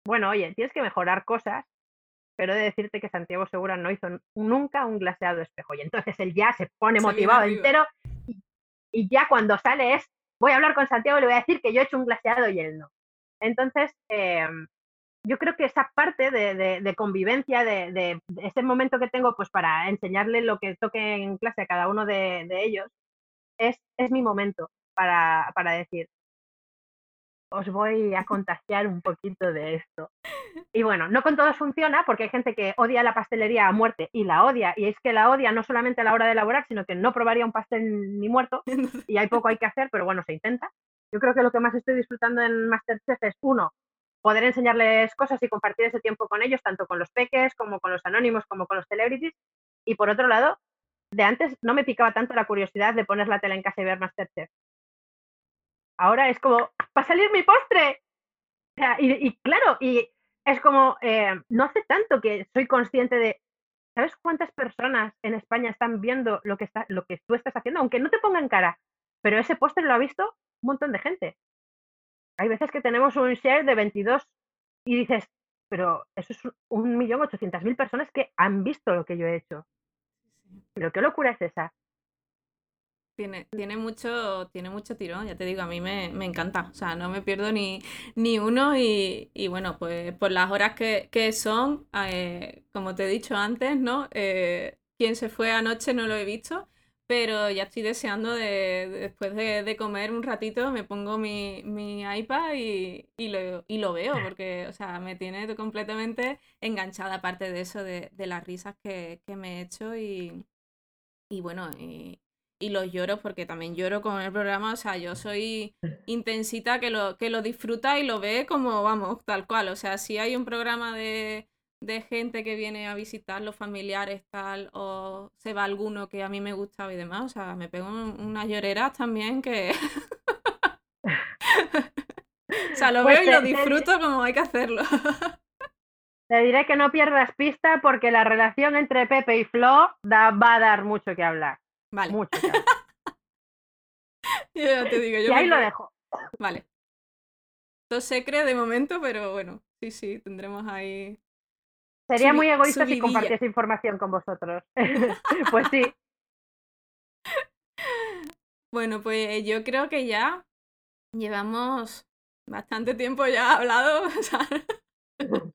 bueno, oye, tienes que mejorar cosas, pero he de decirte que Santiago Segura no hizo nunca un glaseado espejo. Y entonces él ya se pone Se motivado entero y, y ya cuando sale es, voy a hablar con Santiago y le voy a decir que yo he hecho un glaseado y él no. Entonces, eh, yo creo que esa parte de, de, de convivencia, de, de, ese momento que tengo pues para enseñarle lo que toque en clase a cada uno de, ellos, es, es mi momento para, para decir, os voy a contagiar un poquito de esto. Y bueno, no con todos funciona porque hay gente que odia la pastelería a muerte y la odia, y es que la odia no solamente a la hora de elaborar, sino que no probaría un pastel ni muerto, y hay poco hay que hacer, pero bueno, se intenta. Yo creo que lo que más estoy disfrutando en Masterchef es, uno, poder enseñarles cosas y compartir ese tiempo con ellos, tanto con los peques como con los anónimos, como con los celebrities, y por otro lado, de antes no me picaba tanto la curiosidad de poner la tele en casa y ver Masterchef. Ahora es como, va salir mi postre. O sea, y, y, claro, y es como, eh, no hace tanto que soy consciente de, ¿sabes cuántas personas en España están viendo lo que, está, lo que tú estás haciendo? Aunque no te pongan cara, pero ese postre lo ha visto un montón de gente. Hay veces que tenemos un share de 22 y dices, pero eso es un millón ochocientas mil personas que han visto lo que yo he hecho. Pero qué locura es esa. Tiene, tiene, mucho, tiene mucho tirón, ya te digo, a mí me, me encanta, o sea, no me pierdo ni, ni uno y, y, bueno, pues por las horas que, que son, eh, como te he dicho antes, ¿no? Eh, quien se fue anoche no lo he visto, pero ya estoy deseando de, de después de, de, comer un ratito, me pongo mi, mi iPad y, y, lo, y lo veo, porque, o sea, me tiene completamente enganchada, aparte de eso, de, de las risas que, que me he hecho y, y bueno, y, y los lloro porque también lloro con el programa, o sea, yo soy intensita que lo, que lo disfruta y lo ve como, vamos, tal cual, o sea, si hay un programa de, de gente que viene a visitar los familiares, tal, o se va alguno que a mí me gusta y demás, o sea, me pego unas lloreras también que... o sea, lo pues veo y lo disfruto como hay que hacerlo. Te diré que no pierdas pista porque la relación entre Pepe y Flo da, va a dar mucho que hablar. Vale. Mucho. ya te digo. Yo y ahí lo dejo. Vale. Todo se cree de momento, pero bueno, sí, sí, tendremos ahí. Sería muy egoísta si compartiese información con vosotros. pues sí. Bueno, pues yo creo que ya llevamos bastante tiempo ya hablado.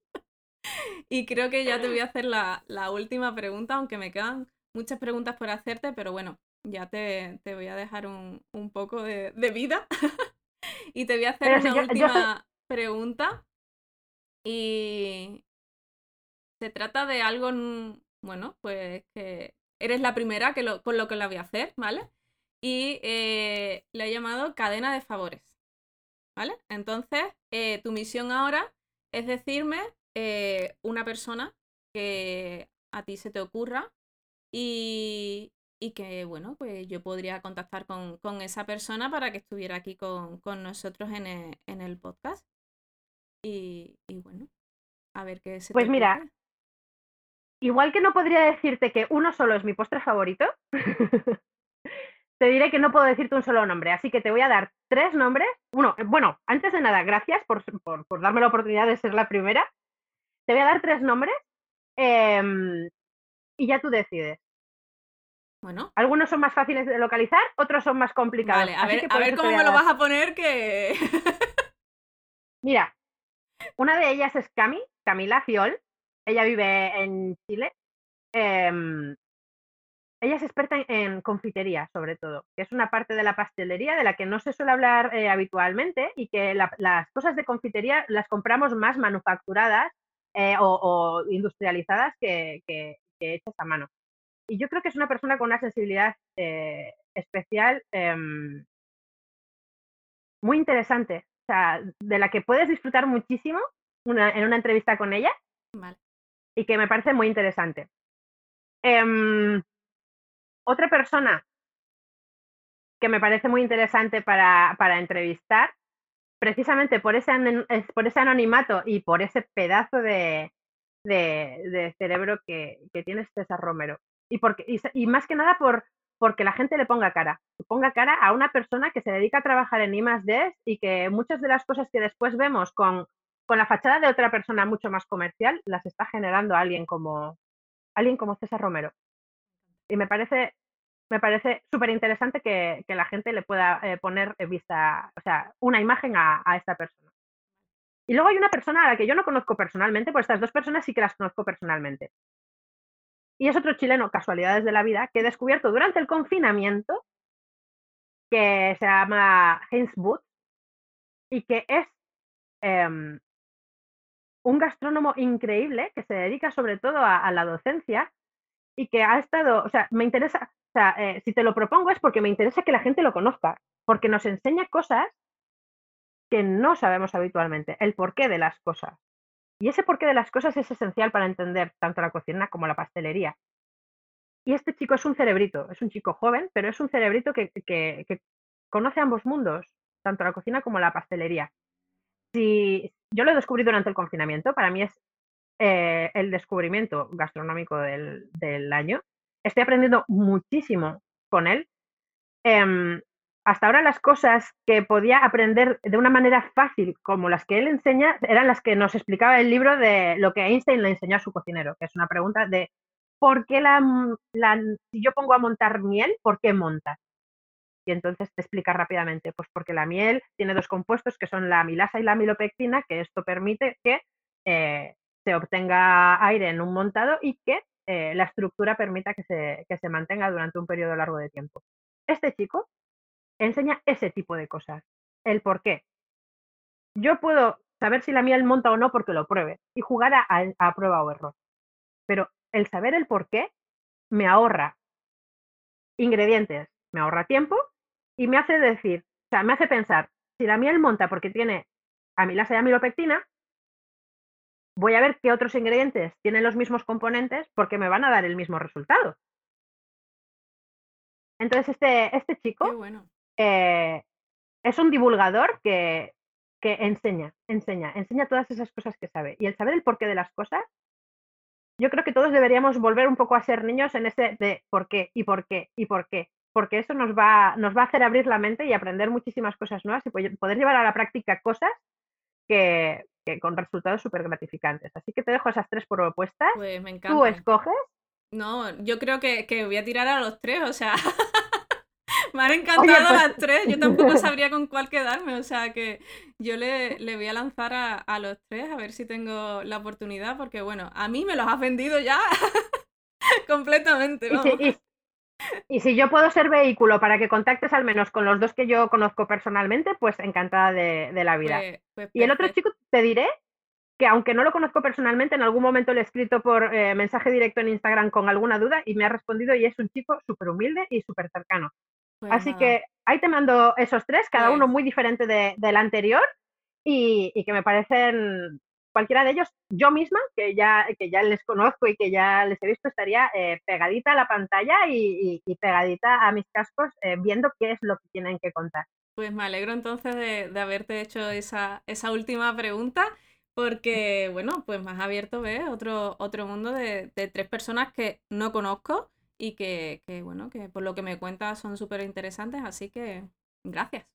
y creo que ya te voy a hacer la, la última pregunta, aunque me quedan muchas preguntas por hacerte, pero bueno, ya te, te voy a dejar un, un poco de, de vida. y te voy a hacer pero una si yo, última yo pregunta. Y se trata de algo, bueno, pues que eres la primera que lo, con lo que la voy a hacer, ¿vale? Y eh, le he llamado cadena de favores, ¿vale? Entonces, eh, tu misión ahora es decirme eh, una persona que a ti se te ocurra y, y que, bueno, pues yo podría contactar con, con esa persona para que estuviera aquí con, con nosotros en el, en el podcast. Y, y, bueno, a ver qué se Pues mira, igual que no podría decirte que uno solo es mi postre favorito, te diré que no puedo decirte un solo nombre, así que te voy a dar tres nombres. Uno, eh, bueno, antes de nada, gracias por, darme la oportunidad de ser la primera. Te voy a dar tres nombres em, y ya tú decides. Bueno. Algunos son más fáciles de localizar, otros son más complicados. Vale, a ver, a ver cómo me lo vas a poner que... Mira, una de ellas es Cami, Camila Fiol. Ella vive en Chile. Em, ella es experta en, confitería, sobre todo, que es una parte de la pastelería de la que no se suele hablar eh, habitualmente y que las cosas de confitería las compramos más manufacturadas eh, o, industrializadas que, hechas a mano. Y yo creo que es una persona con una sensibilidad eh, especial em, muy interesante, o sea, de la que puedes disfrutar muchísimo en una entrevista con ella y que me parece muy interesante. Em, otra persona que me parece muy interesante para, entrevistar, precisamente por ese, por ese anonimato y por ese pedazo de, cerebro que, que tiene César Romero. Y, porque, y, más que nada por, porque la gente le ponga cara. ponga cara a una persona que se dedica a trabajar en I y que muchas de las cosas que después vemos con, con la fachada de otra persona mucho más comercial las está generando alguien como, alguien como César Romero y me parece me parece súper interesante que, la gente le pueda eh, poner en vista, o sea, una imagen a, esta persona. Y luego hay una persona a la que yo no conozco personalmente, pues estas dos personas sí que las conozco personalmente. Y es otro chileno, casualidades de la vida, que he descubierto durante el confinamiento, que se llama Heinz Booth, y que es em, un gastrónomo increíble que se dedica sobre todo a la docencia y que ha estado, o sea, me interesa, o sea, eh, si te lo propongo es porque me interesa que la gente lo conozca, porque nos enseña cosas que no sabemos habitualmente, el porqué de las cosas. Y ese porqué de las cosas es esencial para entender tanto la cocina como la pastelería. Y este chico es un cerebrito, es un chico joven, pero es un cerebrito que, que, que conoce ambos mundos, tanto la cocina como la pastelería. Si yo lo descubrí durante el confinamiento, para mí es eh, el descubrimiento gastronómico del, año. Estoy aprendiendo muchísimo con él. Em, hasta ahora las cosas que podía aprender de una manera fácil, como las que él enseña, eran las que nos explicaba el libro de lo que Einstein le enseñó a su cocinero, que es una pregunta de ¿por qué la, si yo pongo a montar miel, ¿por qué montas? Y entonces te explica rápidamente, pues porque la miel tiene dos compuestos que son la amilasa y la amilopectina, que esto permite que eh, se obtenga aire en un montado y que eh, la estructura permita que se, se mantenga durante un periodo largo de tiempo. Este chico enseña ese tipo de cosas, el por qué. Yo puedo saber si la miel monta o no porque lo pruebe y jugar a, a, prueba o error. Pero el saber el por qué me ahorra ingredientes, me ahorra tiempo y me hace decir, o sea, me hace pensar, si la miel monta porque tiene amilasa y amilopectina, voy a ver qué otros ingredientes tienen los mismos componentes porque me van a dar el mismo resultado. Entonces, este, este chico eh, es un divulgador que, que enseña, enseña, enseña todas esas cosas que sabe. Y el saber el porqué de las cosas, yo creo que todos deberíamos volver un poco a ser niños en ese de por qué y por qué y por qué. Porque eso nos va, nos va a hacer abrir la mente y aprender muchísimas cosas nuevas y poder llevar a la práctica cosas que, con resultados súper gratificantes. Así que te dejo esas tres propuestas. Pues me encanta. Tú escoges. No, yo creo que, voy a tirar a los tres, o sea, me han encantado pues las tres, yo tampoco sabría con cuál quedarme, o sea que yo le, voy a lanzar a, los tres a ver si tengo la oportunidad, porque bueno, a mí me los has vendido ya completamente. Y si yo puedo ser vehículo para que contactes al menos con los dos que yo conozco personalmente, pues encantada de, la vida. Pues, pues y el otro chico, te diré que aunque no lo conozco personalmente, en algún momento le he escrito por eh, mensaje directo en Instagram con alguna duda y me ha respondido y es un chico súper humilde y súper cercano. Pues Así que ahí te mando esos tres, cada uno muy diferente del anterior y, y, que me parecen cualquiera de ellos, yo misma, que ya, que ya les conozco y que ya les he visto, estaría eh, pegadita a la pantalla y, pegadita a mis cascos eh, viendo qué es lo que tienen que contar. Pues me alegro entonces de, haberte hecho esa, esa última pregunta. porque, bueno, pues más abierto ves otro, otro mundo de, tres personas que no conozco y que, bueno, que por lo que me cuentas son súper interesantes, así que gracias.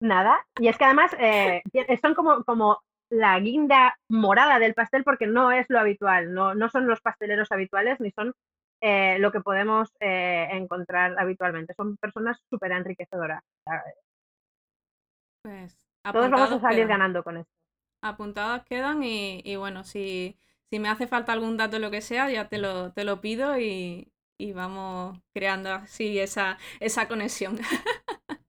Nada, y es que además eh, son como, como la guinda morada del pastel porque no es lo habitual, no, no son los pasteleros habituales ni son eh, lo que podemos eh, encontrar habitualmente. Son personas súper enriquecedoras. Pues todos vamos a salir ganando con esto. Apuntadas quedan y, bueno, si, si, me hace falta algún dato o lo que sea, ya te lo, te lo pido y, y vamos creando así esa, esa conexión.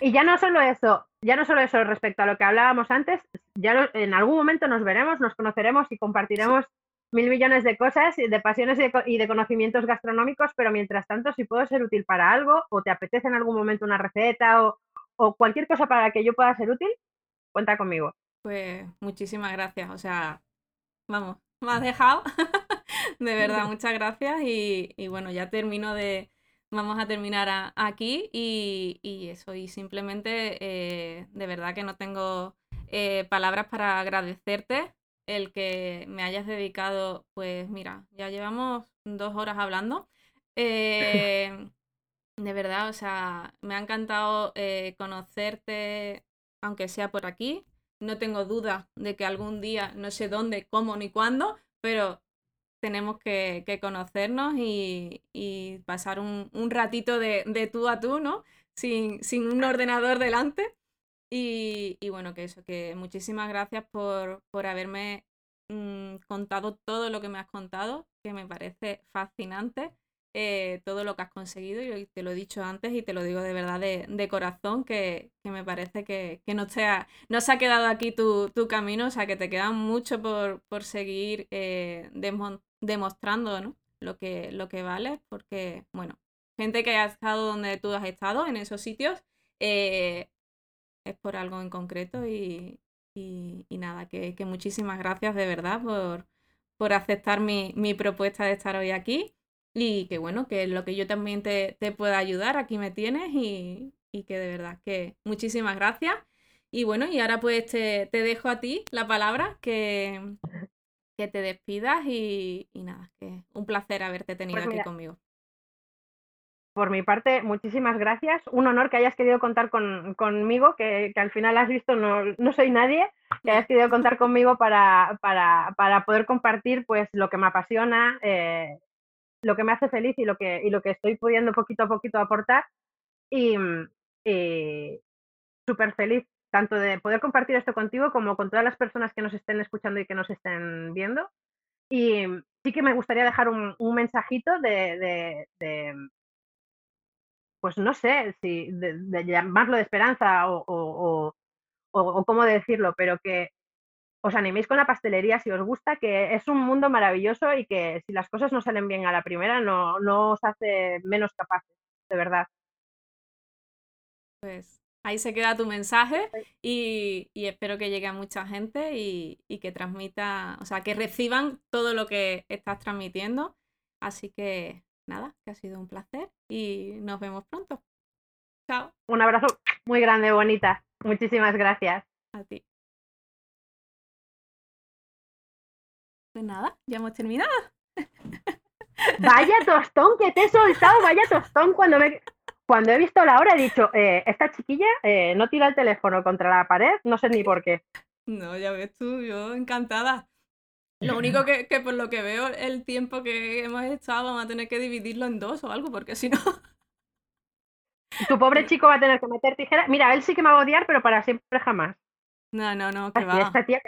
Y ya no solo eso, ya no solo eso respecto a lo que hablábamos antes, ya en algún momento nos veremos, nos conoceremos y compartiremos mil millones de cosas, de pasiones y de, conocimientos gastronómicos, pero mientras tanto, si puedo ser útil para algo o te apetece en algún momento una receta o, o cualquier cosa para que yo pueda ser útil, cuenta conmigo. Pues muchísimas gracias, o sea, vamos, me has dejado. de verdad, muchas gracias y, y bueno, ya termino de, vamos a terminar aquí y, eso, y simplemente eh, de verdad que no tengo eh, palabras para agradecerte el que me hayas dedicado, pues mira, ya llevamos dos horas hablando. Eh, de verdad, o sea, me ha encantado conocerte, aunque sea por aquí. No tengo duda de que algún día, no sé dónde, cómo ni cuándo, pero tenemos que, conocernos y, pasar un, ratito de, tú a tú, ¿no? Sin, un ordenador delante. Y, bueno, que eso, que muchísimas gracias por, haberme mm, contado todo lo que me has contado, que me parece fascinante. Eh, todo lo que has conseguido y te lo he dicho antes y te lo digo de verdad de, corazón que, me parece que, no, se ha, no se ha quedado aquí tu, camino, o sea que te queda mucho por, seguir eh, demostrando ¿no? lo, que, lo que vale, porque, bueno, gente que ha estado donde tú has estado, en esos sitios, eh, es por algo en concreto y, nada, que, muchísimas gracias de verdad por, por aceptar mi, mi, propuesta de estar hoy aquí y que bueno, que lo que yo también te, te pueda ayudar, aquí me tienes y, que de verdad que muchísimas gracias. Y bueno, y ahora pues te, te dejo a ti la palabra, que, que te despidas y, nada, que un placer haberte tenido pues aquí conmigo. Por mi parte, muchísimas gracias. Un honor que hayas querido contar conmigo, que, al final has visto, no, no, soy nadie, que hayas querido contar conmigo para, para, para poder compartir pues lo que me apasiona, eh, lo que me hace feliz y lo que, y lo que estoy pudiendo poquito a poquito aportar. Y, y súper feliz tanto de poder compartir esto contigo como con todas las personas que nos estén escuchando y que nos estén viendo. Y sí que me gustaría dejar un, mensajito de, pues no sé, si llamarlo de esperanza o, o, o, cómo decirlo, pero que os animéis con la pastelería si os gusta, que es un mundo maravilloso y que si las cosas no salen bien a la primera no, no os hace menos capaces, de verdad. Pues Ahí se queda tu mensaje y, espero que llegue a mucha gente y, que transmita, o sea, que reciban todo lo que estás transmitiendo. Así que nada, que ha sido un placer y nos vemos pronto. Chao. Un abrazo muy grande, bonita. Muchísimas gracias. A ti. Pues nada, ya hemos terminado. Vaya tostón que te he soltado, vaya tostón cuando me cuando he visto la hora he dicho, eh, esta chiquilla eh, no tira el teléfono contra la pared, no sé ni por qué. No, ya ves tú, yo encantada. Lo único que, que, por lo que veo, el tiempo que hemos estado, vamos a tener que dividirlo en dos o algo, porque si no. Tu pobre chico va a tener que meter tijeras. Mira, él sí que me va a odiar, pero para siempre jamás. No, no, no, que va. Esta tía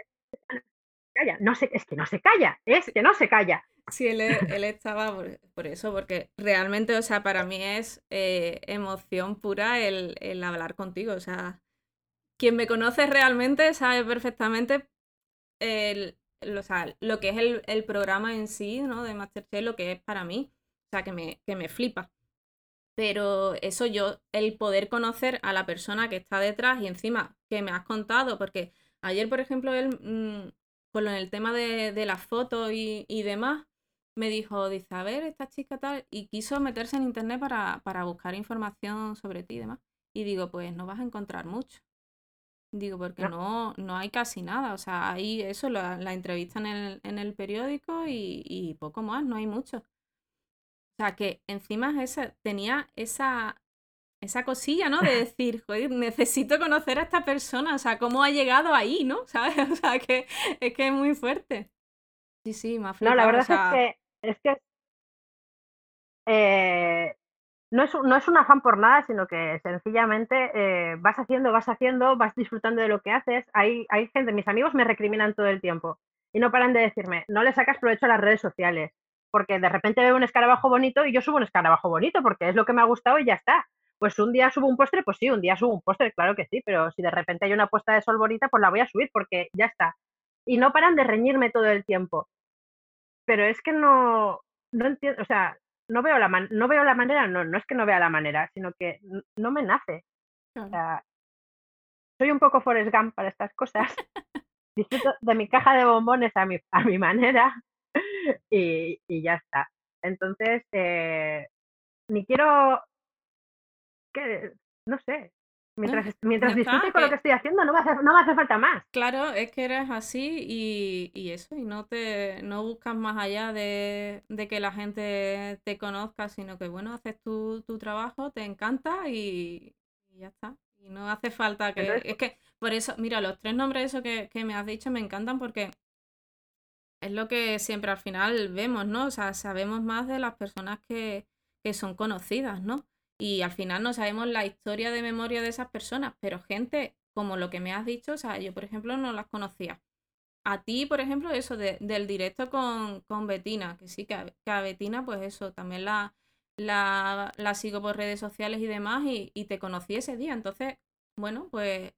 calla, no sé, es que no se calla, es que no se calla. Sí, él, él estaba por, eso, porque realmente, o sea, para mí es eh, emoción pura el, hablar contigo. O sea, quien me conoce realmente sabe perfectamente el, o sea, lo que es el, programa en sí, ¿no? De Masterchef, lo que es para mí. O sea, que me, que me flipa. Pero eso yo, el poder conocer a la persona que está detrás y encima que me has contado, porque ayer, por ejemplo, él, mm, en el tema de, las fotos y demás, me dijo, dice, a ver, esta chica tal, y quiso meterse en internet para, para buscar información sobre ti y demás. Y digo, pues no vas a encontrar mucho. Digo, porque No. no, no hay casi nada. O sea, hay eso, la, la entrevista en el, en el periódico y, y poco más, no hay mucho. O sea, que encima esa, tenía esa, esa cosilla, ¿no? De decir, joder, necesito conocer a esta persona, o sea, cómo ha llegado ahí, ¿no? ¿Sabes? O sea, que es que es muy fuerte. Sí, sí, ha No, la o verdad es que es que eh, no es, no es un afán por nada, sino que sencillamente eh, vas haciendo, vas haciendo, vas disfrutando de lo que haces. Hay, hay gente, mis amigos me recriminan todo el tiempo y no paran de decirme, no le sacas provecho a las redes sociales, porque de repente veo un escarabajo bonito y yo subo un escarabajo bonito porque es lo que me ha gustado y ya está. Pues un día subo un postre, pues sí, un día subo un postre, claro que sí, pero si de repente hay una puesta de sol bonita, pues la voy a subir porque ya está. Y no paran de reñirme todo el tiempo. Pero es que no, no entiendo, o sea, no veo la man- no veo la manera, no, no es que no vea la manera, sino que no me nace. O sea, soy un poco Forrest Gump para estas cosas. Disfruto de mi caja de bombones a mi, a mi manera y, y ya está. Entonces, eh, ni quiero que, no sé, mientras, ya mientras disfrute con lo que estoy haciendo, no me hace, no me hace falta más. claro, es que eres así y, y eso, y no te, no buscas más allá de, de que la gente te conozca, sino que bueno, haces tu, tu trabajo, te encanta y, y ya está. Y no hace falta que, Entonces, es que, por eso, mira, los tres nombres esos que, que me has dicho me encantan porque es lo que siempre al final vemos, ¿no? O sea, sabemos más de las personas que, que son conocidas, ¿no? Y al final no sabemos la historia de memoria de esas personas, pero gente como lo que me has dicho, o sea, yo por ejemplo no las conocía. A ti, por ejemplo, eso de- del directo con, con Betina, que sí, que a, Betina, pues eso, también la, la, la sigo por redes sociales y demás, y, y te conocí ese día. Entonces, bueno, pues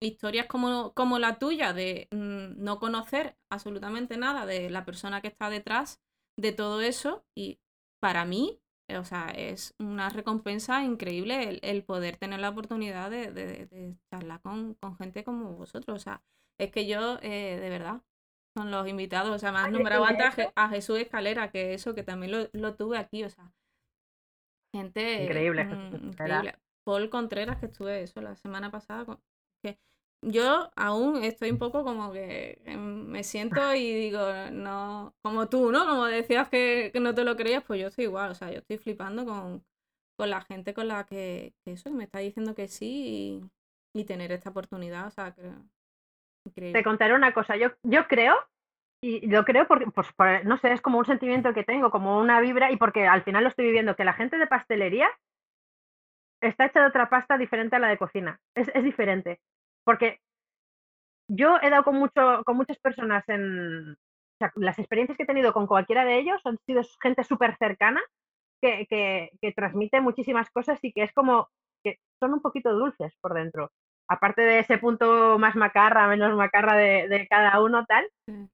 historias como, como la tuya de mm, no conocer absolutamente nada de la persona que está detrás de todo eso y para mí, o sea, es una recompensa increíble el, el poder tener la oportunidad de, de- de charlar con, con gente como vosotros. O sea, es que yo, eh, de verdad, son los invitados. O sea, me has nombrado antes a, Jesús Escalera, que eso, que también lo, lo tuve aquí, o sea, gente increíble, mm, increíble. Paul Contreras, que estuve eso la semana pasada, con- que yo aún estoy un poco como que em, me siento y digo, no, como tú, ¿no? Como decías que, que no te lo creías, pues yo estoy igual, o sea, yo estoy flipando con, con la gente con la que, que eso, que me está diciendo que sí y, y tener esta oportunidad, o sea, que Te contaré una cosa, yo, yo creo, y lo creo porque, pues, por- no sé, es como un sentimiento que tengo, como una vibra, y porque al final lo estoy viviendo, que la gente de pastelería está hecha de otra pasta diferente a la de cocina. Es, es diferente. Porque yo he dado con, mucho, con muchas personas en... O sea, las experiencias que he tenido con cualquiera de ellos han sido gente súper cercana que, que, que transmite muchísimas cosas y que es como que son un poquito dulces por dentro. Aparte de ese punto más macarra, menos macarra de, de cada uno, tal,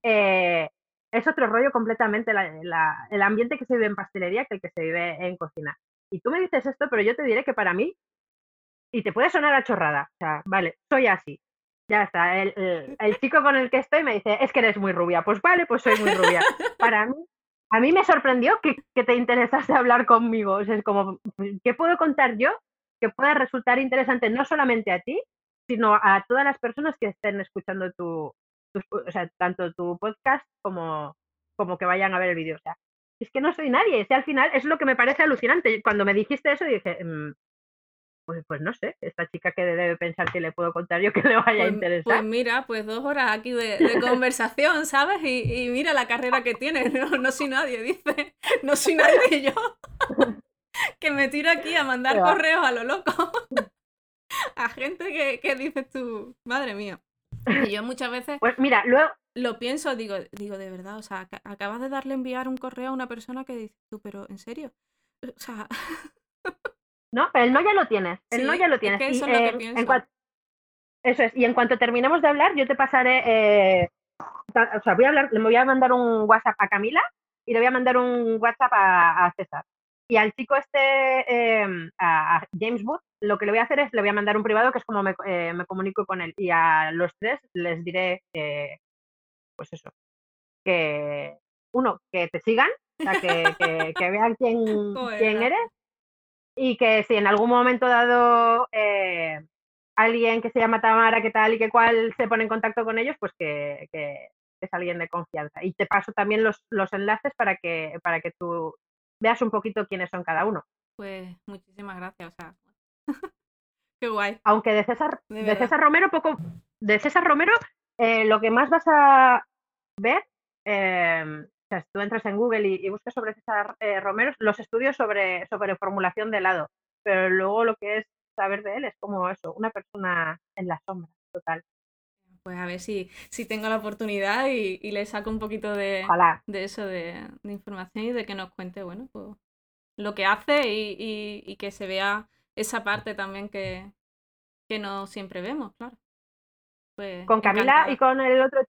eh, es otro rollo completamente la- la- el ambiente que se vive en pastelería que el que se vive en cocina. Y tú me dices esto, pero yo te diré que para mí, y te puede sonar a chorrada, o sea, vale, soy así. Ya está, el, el- el chico con el que estoy me dice, es que eres muy rubia. Pues vale, pues soy muy rubia. Para mí, a mí me sorprendió que, que te interesase hablar conmigo. O sea, es como, ¿qué puedo contar yo que pueda resultar interesante no solamente a ti, sino a todas las personas que estén escuchando tu, tu- o sea, tanto tu podcast como, como que vayan a ver el vídeo. O sea, es que no soy nadie. Es que al final es lo que me parece alucinante. Cuando me dijiste eso dije, mm, pues, pues no sé, esta chica que debe pensar que le puedo contar yo que le vaya a Pues, pues interesar. mira, pues dos horas aquí de, de conversación, ¿sabes? Y, y mira la carrera que tienes, no, no soy nadie, dice, no soy nadie yo, que me tiro aquí a mandar correos a lo loco, a gente que, que dices tú, madre mía. Y yo muchas veces Pues mira, luego, lo pienso, digo, digo, de verdad, o sea, ac- acabas de darle enviar un correo a una persona que dices tú, pero ¿en serio? O sea, no, pero el no ya lo tienes. El no ya lo es tienes. Y, eso es lo que eh, en eso es. Y en cuanto terminemos de hablar, yo te pasaré. eh, o sea, voy a hablar, le voy a mandar un WhatsApp a Camila y le voy a mandar un WhatsApp a, a César. Y al chico este, eh, a, a James Wood, lo que le voy a hacer es le voy a mandar un privado que es como me, eh, me comunico con él. Y a los tres les diré, pues eso, que uno, que te sigan, o sea, que, que- que vean quién, quién eres y que si en algún momento dado eh, alguien que se llama Tamara, que tal y que cual se pone en contacto con ellos, pues que, es alguien de confianza. Y te paso también los, los enlaces para que, para que tú veas un poquito quiénes son cada uno. Pues muchísimas gracias, o sea, qué guay. Aunque de César, de, César Romero, poco, de César Romero, eh, lo que más vas a ver, eh, sea, tú entras en Google y, buscas sobre César eh, Romero, los estudios sobre, sobre formulación de helado, pero luego lo que es saber de él es como eso, una persona en la sombra, total. Pues a ver si, si tengo la oportunidad y, le saco un poquito de, de eso, de, información y de que nos cuente, bueno, pues lo que hace y, que se vea esa parte también que, que no siempre vemos, claro. Pues, con Camila y con el otro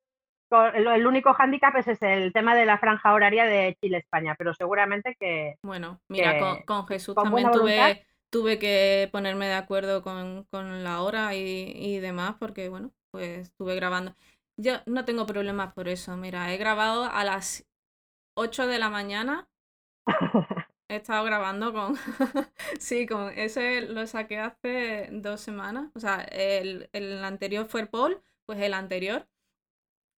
el, único hándicap es el tema de la franja horaria de Chile-España, pero seguramente que... Bueno, mira, con, Jesús también tuve, tuve que ponerme de acuerdo con, la hora y, y, demás, porque bueno, pues estuve grabando. Yo no tengo problemas por eso, mira, he grabado a las 8 de la mañana. He estado grabando con... sí, con ese lo saqué hace dos semanas. O sea, el, anterior fue el Paul, pues el anterior,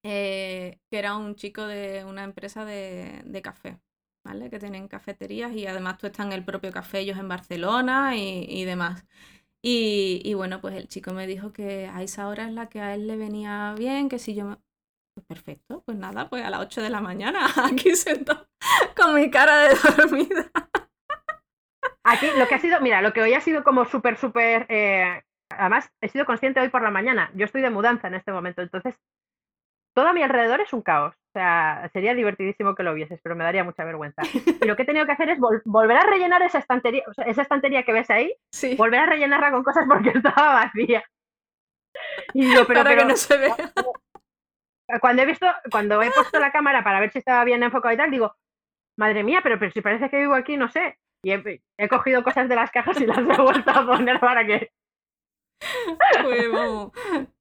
eh, que era un chico de una empresa de, de café. Que tienen cafeterías y además tú estás en el propio café, ellos en Barcelona y, demás. Y, bueno, pues el chico me dijo que a esa hora es la que a él le venía bien, que si yo me... Pues perfecto, pues nada, pues a las 8 de la mañana, aquí sentado con mi cara de dormida. Aquí lo que ha sido, mira, lo que hoy ha sido como súper, súper... Eh, además, he sido consciente hoy por la mañana. Yo estoy de mudanza en este momento, entonces todo a mi alrededor es un caos. O sea, sería divertidísimo que lo vieses, pero me daría mucha vergüenza. Y lo que he tenido que hacer es volver a rellenar esa estantería, esa estantería que ves ahí, volver a rellenarla con cosas porque estaba vacía. Y pero, para que no se vea. Cuando he visto, cuando he puesto la cámara para ver si estaba bien enfocado y tal, digo, madre mía, pero, pero si parece que vivo aquí, no sé. Y he, cogido cosas de las cajas y las he vuelto a poner para que. Pues,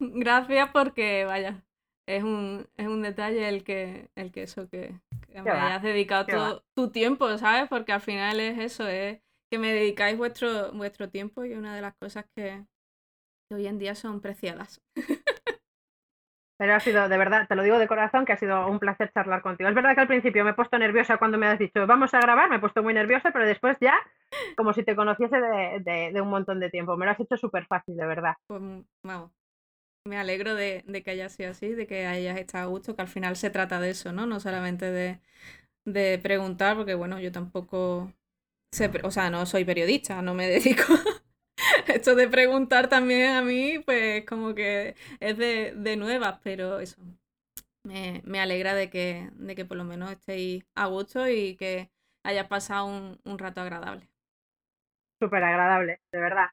gracias porque, vaya, es un, es un detalle el que, el que eso, que, me hayas dedicado tu, tiempo, ¿sabes? Porque al final es eso, es que me dedicáis vuestro, vuestro tiempo y una de las cosas que, hoy en día son preciadas. Pero ha sido, de verdad, te lo digo de corazón, que ha sido un placer charlar contigo. Es verdad que al principio me he puesto nerviosa cuando me has dicho, vamos a grabar, me he puesto muy nerviosa, pero después ya, como si te conociese de, de un montón de tiempo. Me lo has hecho súper fácil, de verdad. Pues vamos, me alegro de, que haya sido así, de que hayas estado a gusto, que al final se trata de eso, ¿no? No solamente de, preguntar, porque bueno, yo tampoco o sea, no soy periodista, no me dedico. Esto de preguntar también a mí, pues como que es de, nuevas, pero eso. Me, alegra de que, de que por lo menos estéis a gusto y que hayas pasado un rato agradable. Súper agradable, de verdad.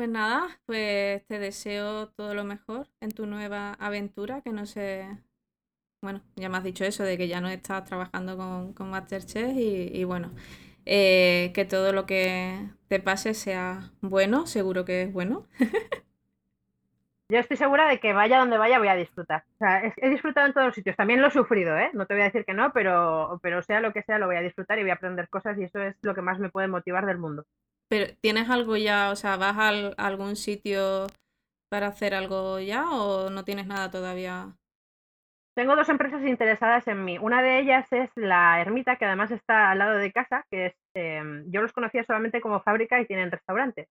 Pues nada, pues te deseo todo lo mejor en tu nueva aventura, que no sé, bueno, ya me has dicho eso, de que ya no estás trabajando con, con Masterchef y, bueno, eh, que todo lo que te pase sea bueno, seguro que es bueno. Yo estoy segura de que vaya donde vaya voy a disfrutar. O sea, he disfrutado en todos los sitios. También lo he sufrido, ¿eh? No te voy a decir que no, pero, pero sea lo que sea, lo voy a disfrutar y voy a aprender cosas y eso es lo que más me puede motivar del mundo. Pero ¿tienes algo ya, o sea, vas a algún sitio para hacer algo ya o no tienes nada todavía? Tengo dos empresas interesadas en mí. Una de ellas es la Ermita, que además está al lado de casa, que es, em, yo los conocía solamente como fábrica y tienen restaurantes.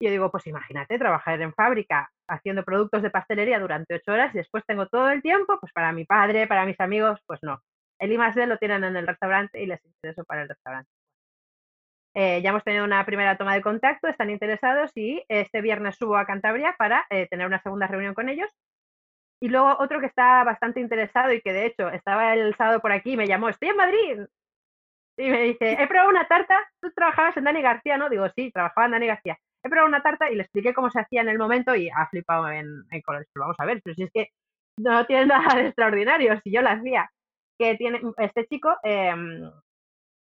Y yo digo, pues imagínate trabajar en fábrica haciendo productos de pastelería durante ocho horas y después tengo todo el tiempo, pues para mi padre, para mis amigos, pues no. El I lo tienen en el restaurante y les intereso para el restaurante. Eh, ya hemos tenido una primera toma de contacto, están interesados y este viernes subo a Cantabria para eh, tener una segunda reunión con ellos. Y luego otro que está bastante interesado y que de hecho estaba el sábado por aquí, me llamó, estoy en Madrid. Y me dice, he probado una tarta, tú trabajabas en Dani García, ¿no? Digo, sí, trabajaba en Dani García. He probado una tarta y le expliqué cómo se hacía en el momento y ha flipado en, en colores. Pero vamos a ver, pero si es que no tiene nada de extraordinario, si yo la hacía. Que tiene, este chico em,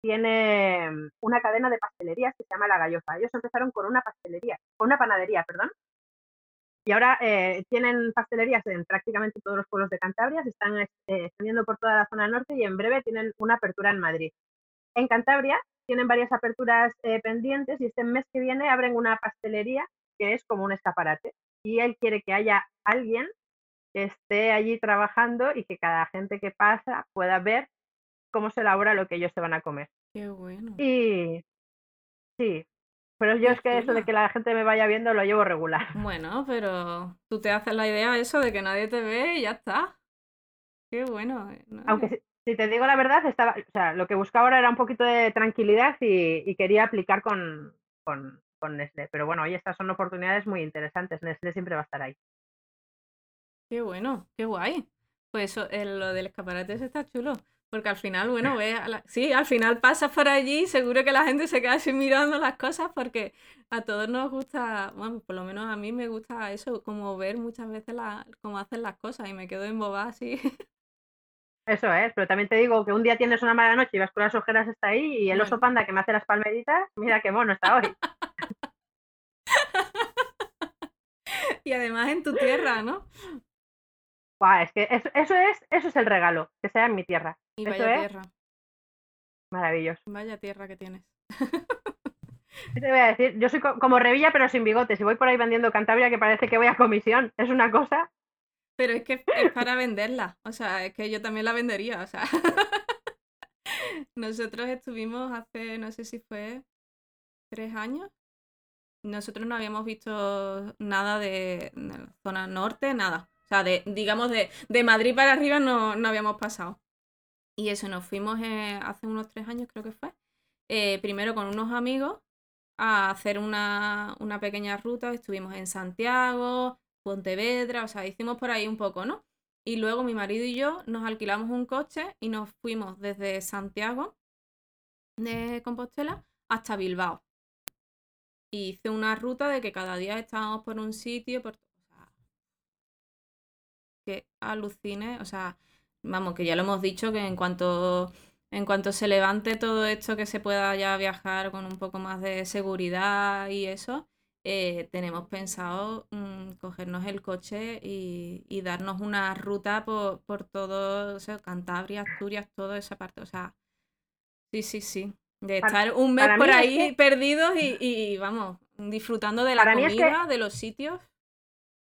tiene mm, una cadena de pastelerías que se llama La Gallofa. Ellos empezaron con una pastelería, con una panadería, perdón. Y ahora eh, tienen pastelerías en prácticamente todos los pueblos de Cantabria, se están eh, extendiendo por toda la zona norte y en breve tienen una apertura en Madrid. En Cantabria tienen varias aperturas eh, pendientes y este mes que viene abren una pastelería que es como un escaparate. Y él quiere que haya alguien que esté allí trabajando y que cada gente que pasa pueda ver cómo se elabora lo que ellos se van a comer. Qué bueno. Y sí, pero yo es que eso de que la gente me vaya viendo lo llevo regular. Bueno, pero tú te haces la idea eso de que nadie te ve y ya está. Qué bueno. Eh, Aunque si, te digo la verdad, estaba, o sea, lo que buscaba ahora era un poquito de tranquilidad y, quería aplicar con, con, con Nestlé. Pero bueno, hoy estas son oportunidades muy interesantes. Nestlé siempre va a estar ahí. Qué bueno, qué guay. Pues eso, lo del escaparate está chulo. Porque al final, bueno, ve sí, al final pasas por allí, seguro que la gente se queda así mirando las cosas porque a todos nos gusta, bueno, por lo menos a mí me gusta eso, como ver muchas veces la, cómo hacen las cosas y me quedo embobada así. Eso es, pero también te digo que un día tienes una mala noche y vas con las ojeras está ahí y el oso panda que me hace las palmeritas, mira qué mono está hoy. y además en tu tierra, ¿no? Es que eso, eso, es, eso es el regalo, que sea en mi tierra. Y vaya tierra. Maravilloso. Vaya tierra que tienes. ¿Qué te voy a decir? Yo soy como Revilla, pero sin bigotes. Y voy por ahí vendiendo Cantabria que parece que voy a comisión. Es una cosa. Pero es que es para venderla. O sea, es que yo también la vendería. O sea. Nosotros estuvimos hace, no sé si fue tres años. Nosotros no habíamos visto nada de, de zona norte, nada. O sea, de, digamos, de, de Madrid para arriba no, no, habíamos pasado. Y eso, nos fuimos eh, hace unos tres años, creo que fue, eh, primero con unos amigos a hacer una, una, pequeña ruta. Estuvimos en Santiago, Pontevedra, o sea, hicimos por ahí un poco, ¿no? Y luego mi marido y yo nos alquilamos un coche y nos fuimos desde Santiago de Compostela hasta Bilbao. Y hice una ruta de que cada día estábamos por un sitio, por que alucine, o sea, vamos, que ya lo hemos dicho, que en cuanto, en cuanto se levante todo esto, que se pueda ya viajar con un poco más de seguridad y eso, eh, tenemos pensado mm, cogernos el coche y, darnos una ruta por, por todo, o sea, Cantabria, Asturias, toda esa parte, o sea, sí, sí, sí. De estar un mes por ahí perdidos y, vamos, disfrutando de la comida, de los sitios.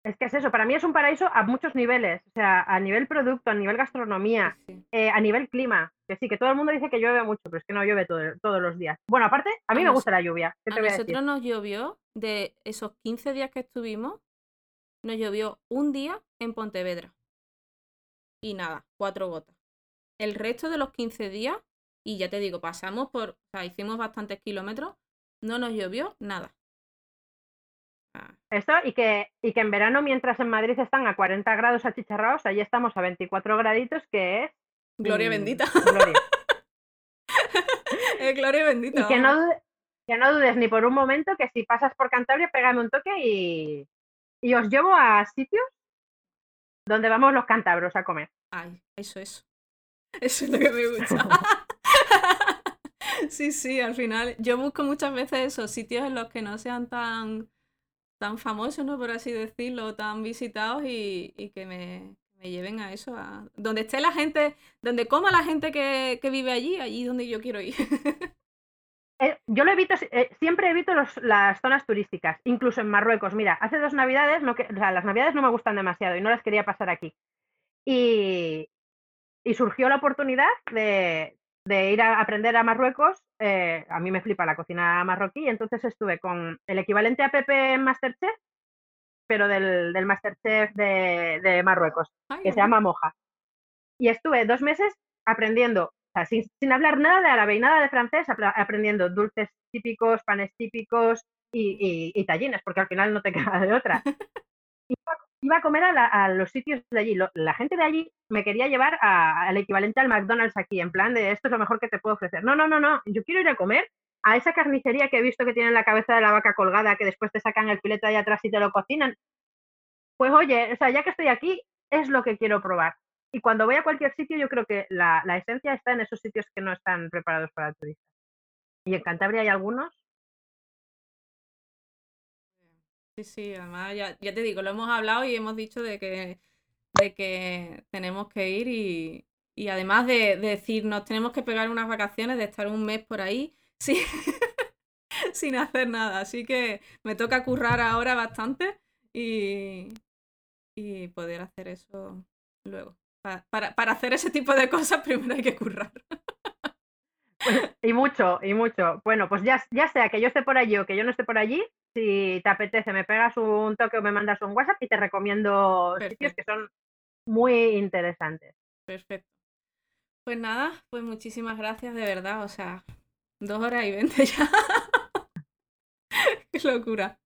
Es que es eso, para mí es un paraíso a muchos niveles, o sea, a nivel producto, a nivel gastronomía, eh, a nivel clima, que sí, que todo el mundo dice que llueve mucho, pero es que no llueve todos los días. Bueno, aparte, a mí me gusta la lluvia. a nosotros nos llovió, de esos 15 días que estuvimos, nos llovió un día en Pontevedra. Y nada, cuatro gotas. El resto de los 15 días, y ya te digo, pasamos por, o sea, hicimos bastantes kilómetros, no nos llovió nada. Esto y que, y que en verano, mientras en Madrid están a 40 grados achicharrados, allí estamos a 24 graditos, que es... Gloria bendita. Gloria. gloria bendita. Y que no, que no dudes ni por un momento que si pasas por Cantabria, pégame un toque y, y os llevo a sitios donde vamos los cántabros a comer. Ay, eso es. Eso es lo que me gusta. sí, sí, al final yo busco muchas veces esos sitios en los que no sean tan tan famosos, ¿no? Por así decirlo, tan visitados y, que me, lleven a eso, a donde esté la gente, donde coma la gente que, vive allí, allí donde yo quiero ir. Eh, yo lo evito, eh, siempre evito las zonas turísticas, incluso en Marruecos. Mira, hace dos navidades, las navidades no me gustan demasiado y no las quería pasar aquí. Y, y surgió la oportunidad de, de ir a aprender a Marruecos, eh, a mí me flipa la cocina marroquí, entonces estuve con el equivalente a Pepe en Masterchef, pero del, del Masterchef de, de Marruecos, que se llama Moja. Y estuve dos meses aprendiendo, o sea, sin, sin, hablar nada de árabe y nada de francés, aprendiendo dulces típicos, panes típicos y, y, y, tallines, porque al final no te queda de otra. Iba a comer a, los sitios de allí. la gente de allí me quería llevar al equivalente al McDonald's aquí, en plan de esto es lo mejor que te puedo ofrecer. No, no, no, no. Yo quiero ir a comer a esa carnicería que he visto que tiene la cabeza de la vaca colgada, que después te sacan el filete ahí atrás y te lo cocinan. Pues oye, o sea, ya que estoy aquí, es lo que quiero probar. Y cuando voy a cualquier sitio, yo creo que la, la esencia está en esos sitios que no están preparados para el turista. Y en Cantabria hay algunos Sí, sí, además ya, ya, te digo, lo hemos hablado y hemos dicho de que, de que tenemos que ir y, y además de, de, decir, tenemos que pegar unas vacaciones, de estar un mes por ahí, sí. sin hacer nada. Así que me toca currar ahora bastante y, y poder hacer eso luego. para, para hacer ese tipo de cosas primero hay que currar. y mucho, y mucho. Bueno, pues ya, ya sea que yo esté por allí o que yo no esté por allí, si te apetece, me pegas un toque o me mandas un WhatsApp y te recomiendo sitios que son muy interesantes. Perfecto. Pues nada, pues muchísimas gracias de verdad. O sea, dos horas y veinte ya. Qué locura.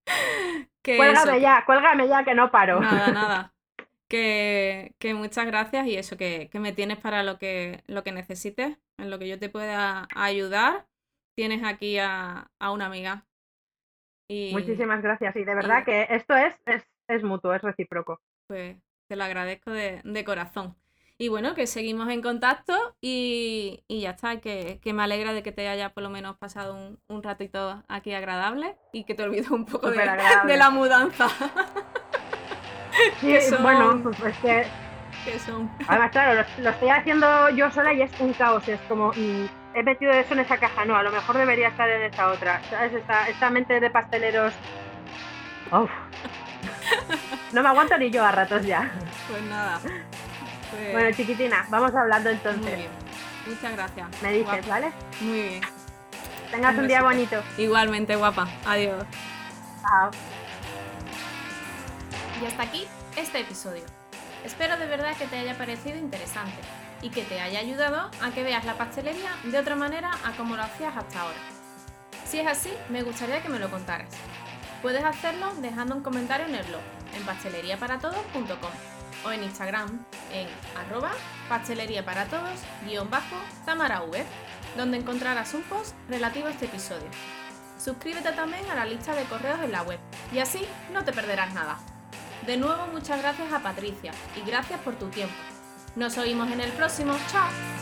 cuélgame ya, cuélgame ya que no paro. Nada, nada. Que, que muchas gracias y eso, que, que, me tienes para lo que, lo que necesites, en lo que yo te pueda ayudar. Tienes aquí a, a una amiga Muchísimas gracias. Y de verdad que esto es, es, mutuo, es recíproco. Pues te lo agradezco de, corazón. Y bueno, que seguimos en contacto y, ya está, que, me alegra de que te haya por lo menos pasado un, ratito aquí agradable y que te olvides un poco de, la mudanza. Sí, bueno, pues es que... son? Además, claro, lo, estoy haciendo yo sola y es un caos, es como... Mm, he metido eso en esa caja, no, a lo mejor debería estar en esta otra. ¿Sabes? Esta, mente de pasteleros. Uf. No me aguanto ni yo a ratos ya. Pues nada. Pues bueno, chiquitina, vamos hablando entonces. Muy bien. Muchas gracias. Me dices, ¿vale? Muy bien. Tengas un, día bonito. Igualmente, guapa. Adiós. Chao. Y hasta aquí este episodio. Espero de verdad que te haya parecido interesante y que te haya ayudado a que veas la pastelería de otra manera a como lo hacías hasta ahora. Si es así, me gustaría que me lo contaras. Puedes hacerlo dejando un comentario en el blog, en pasteleriaparatodos.com o en Instagram en arroba pasteleriaparatodos-tamarav, donde encontrarás un post relativo a este episodio. Suscríbete también a la lista de correos en la web y así no te perderás nada. De nuevo muchas gracias a Patricia y gracias por tu tiempo. Nos oímos en el próximo. ¡Chao!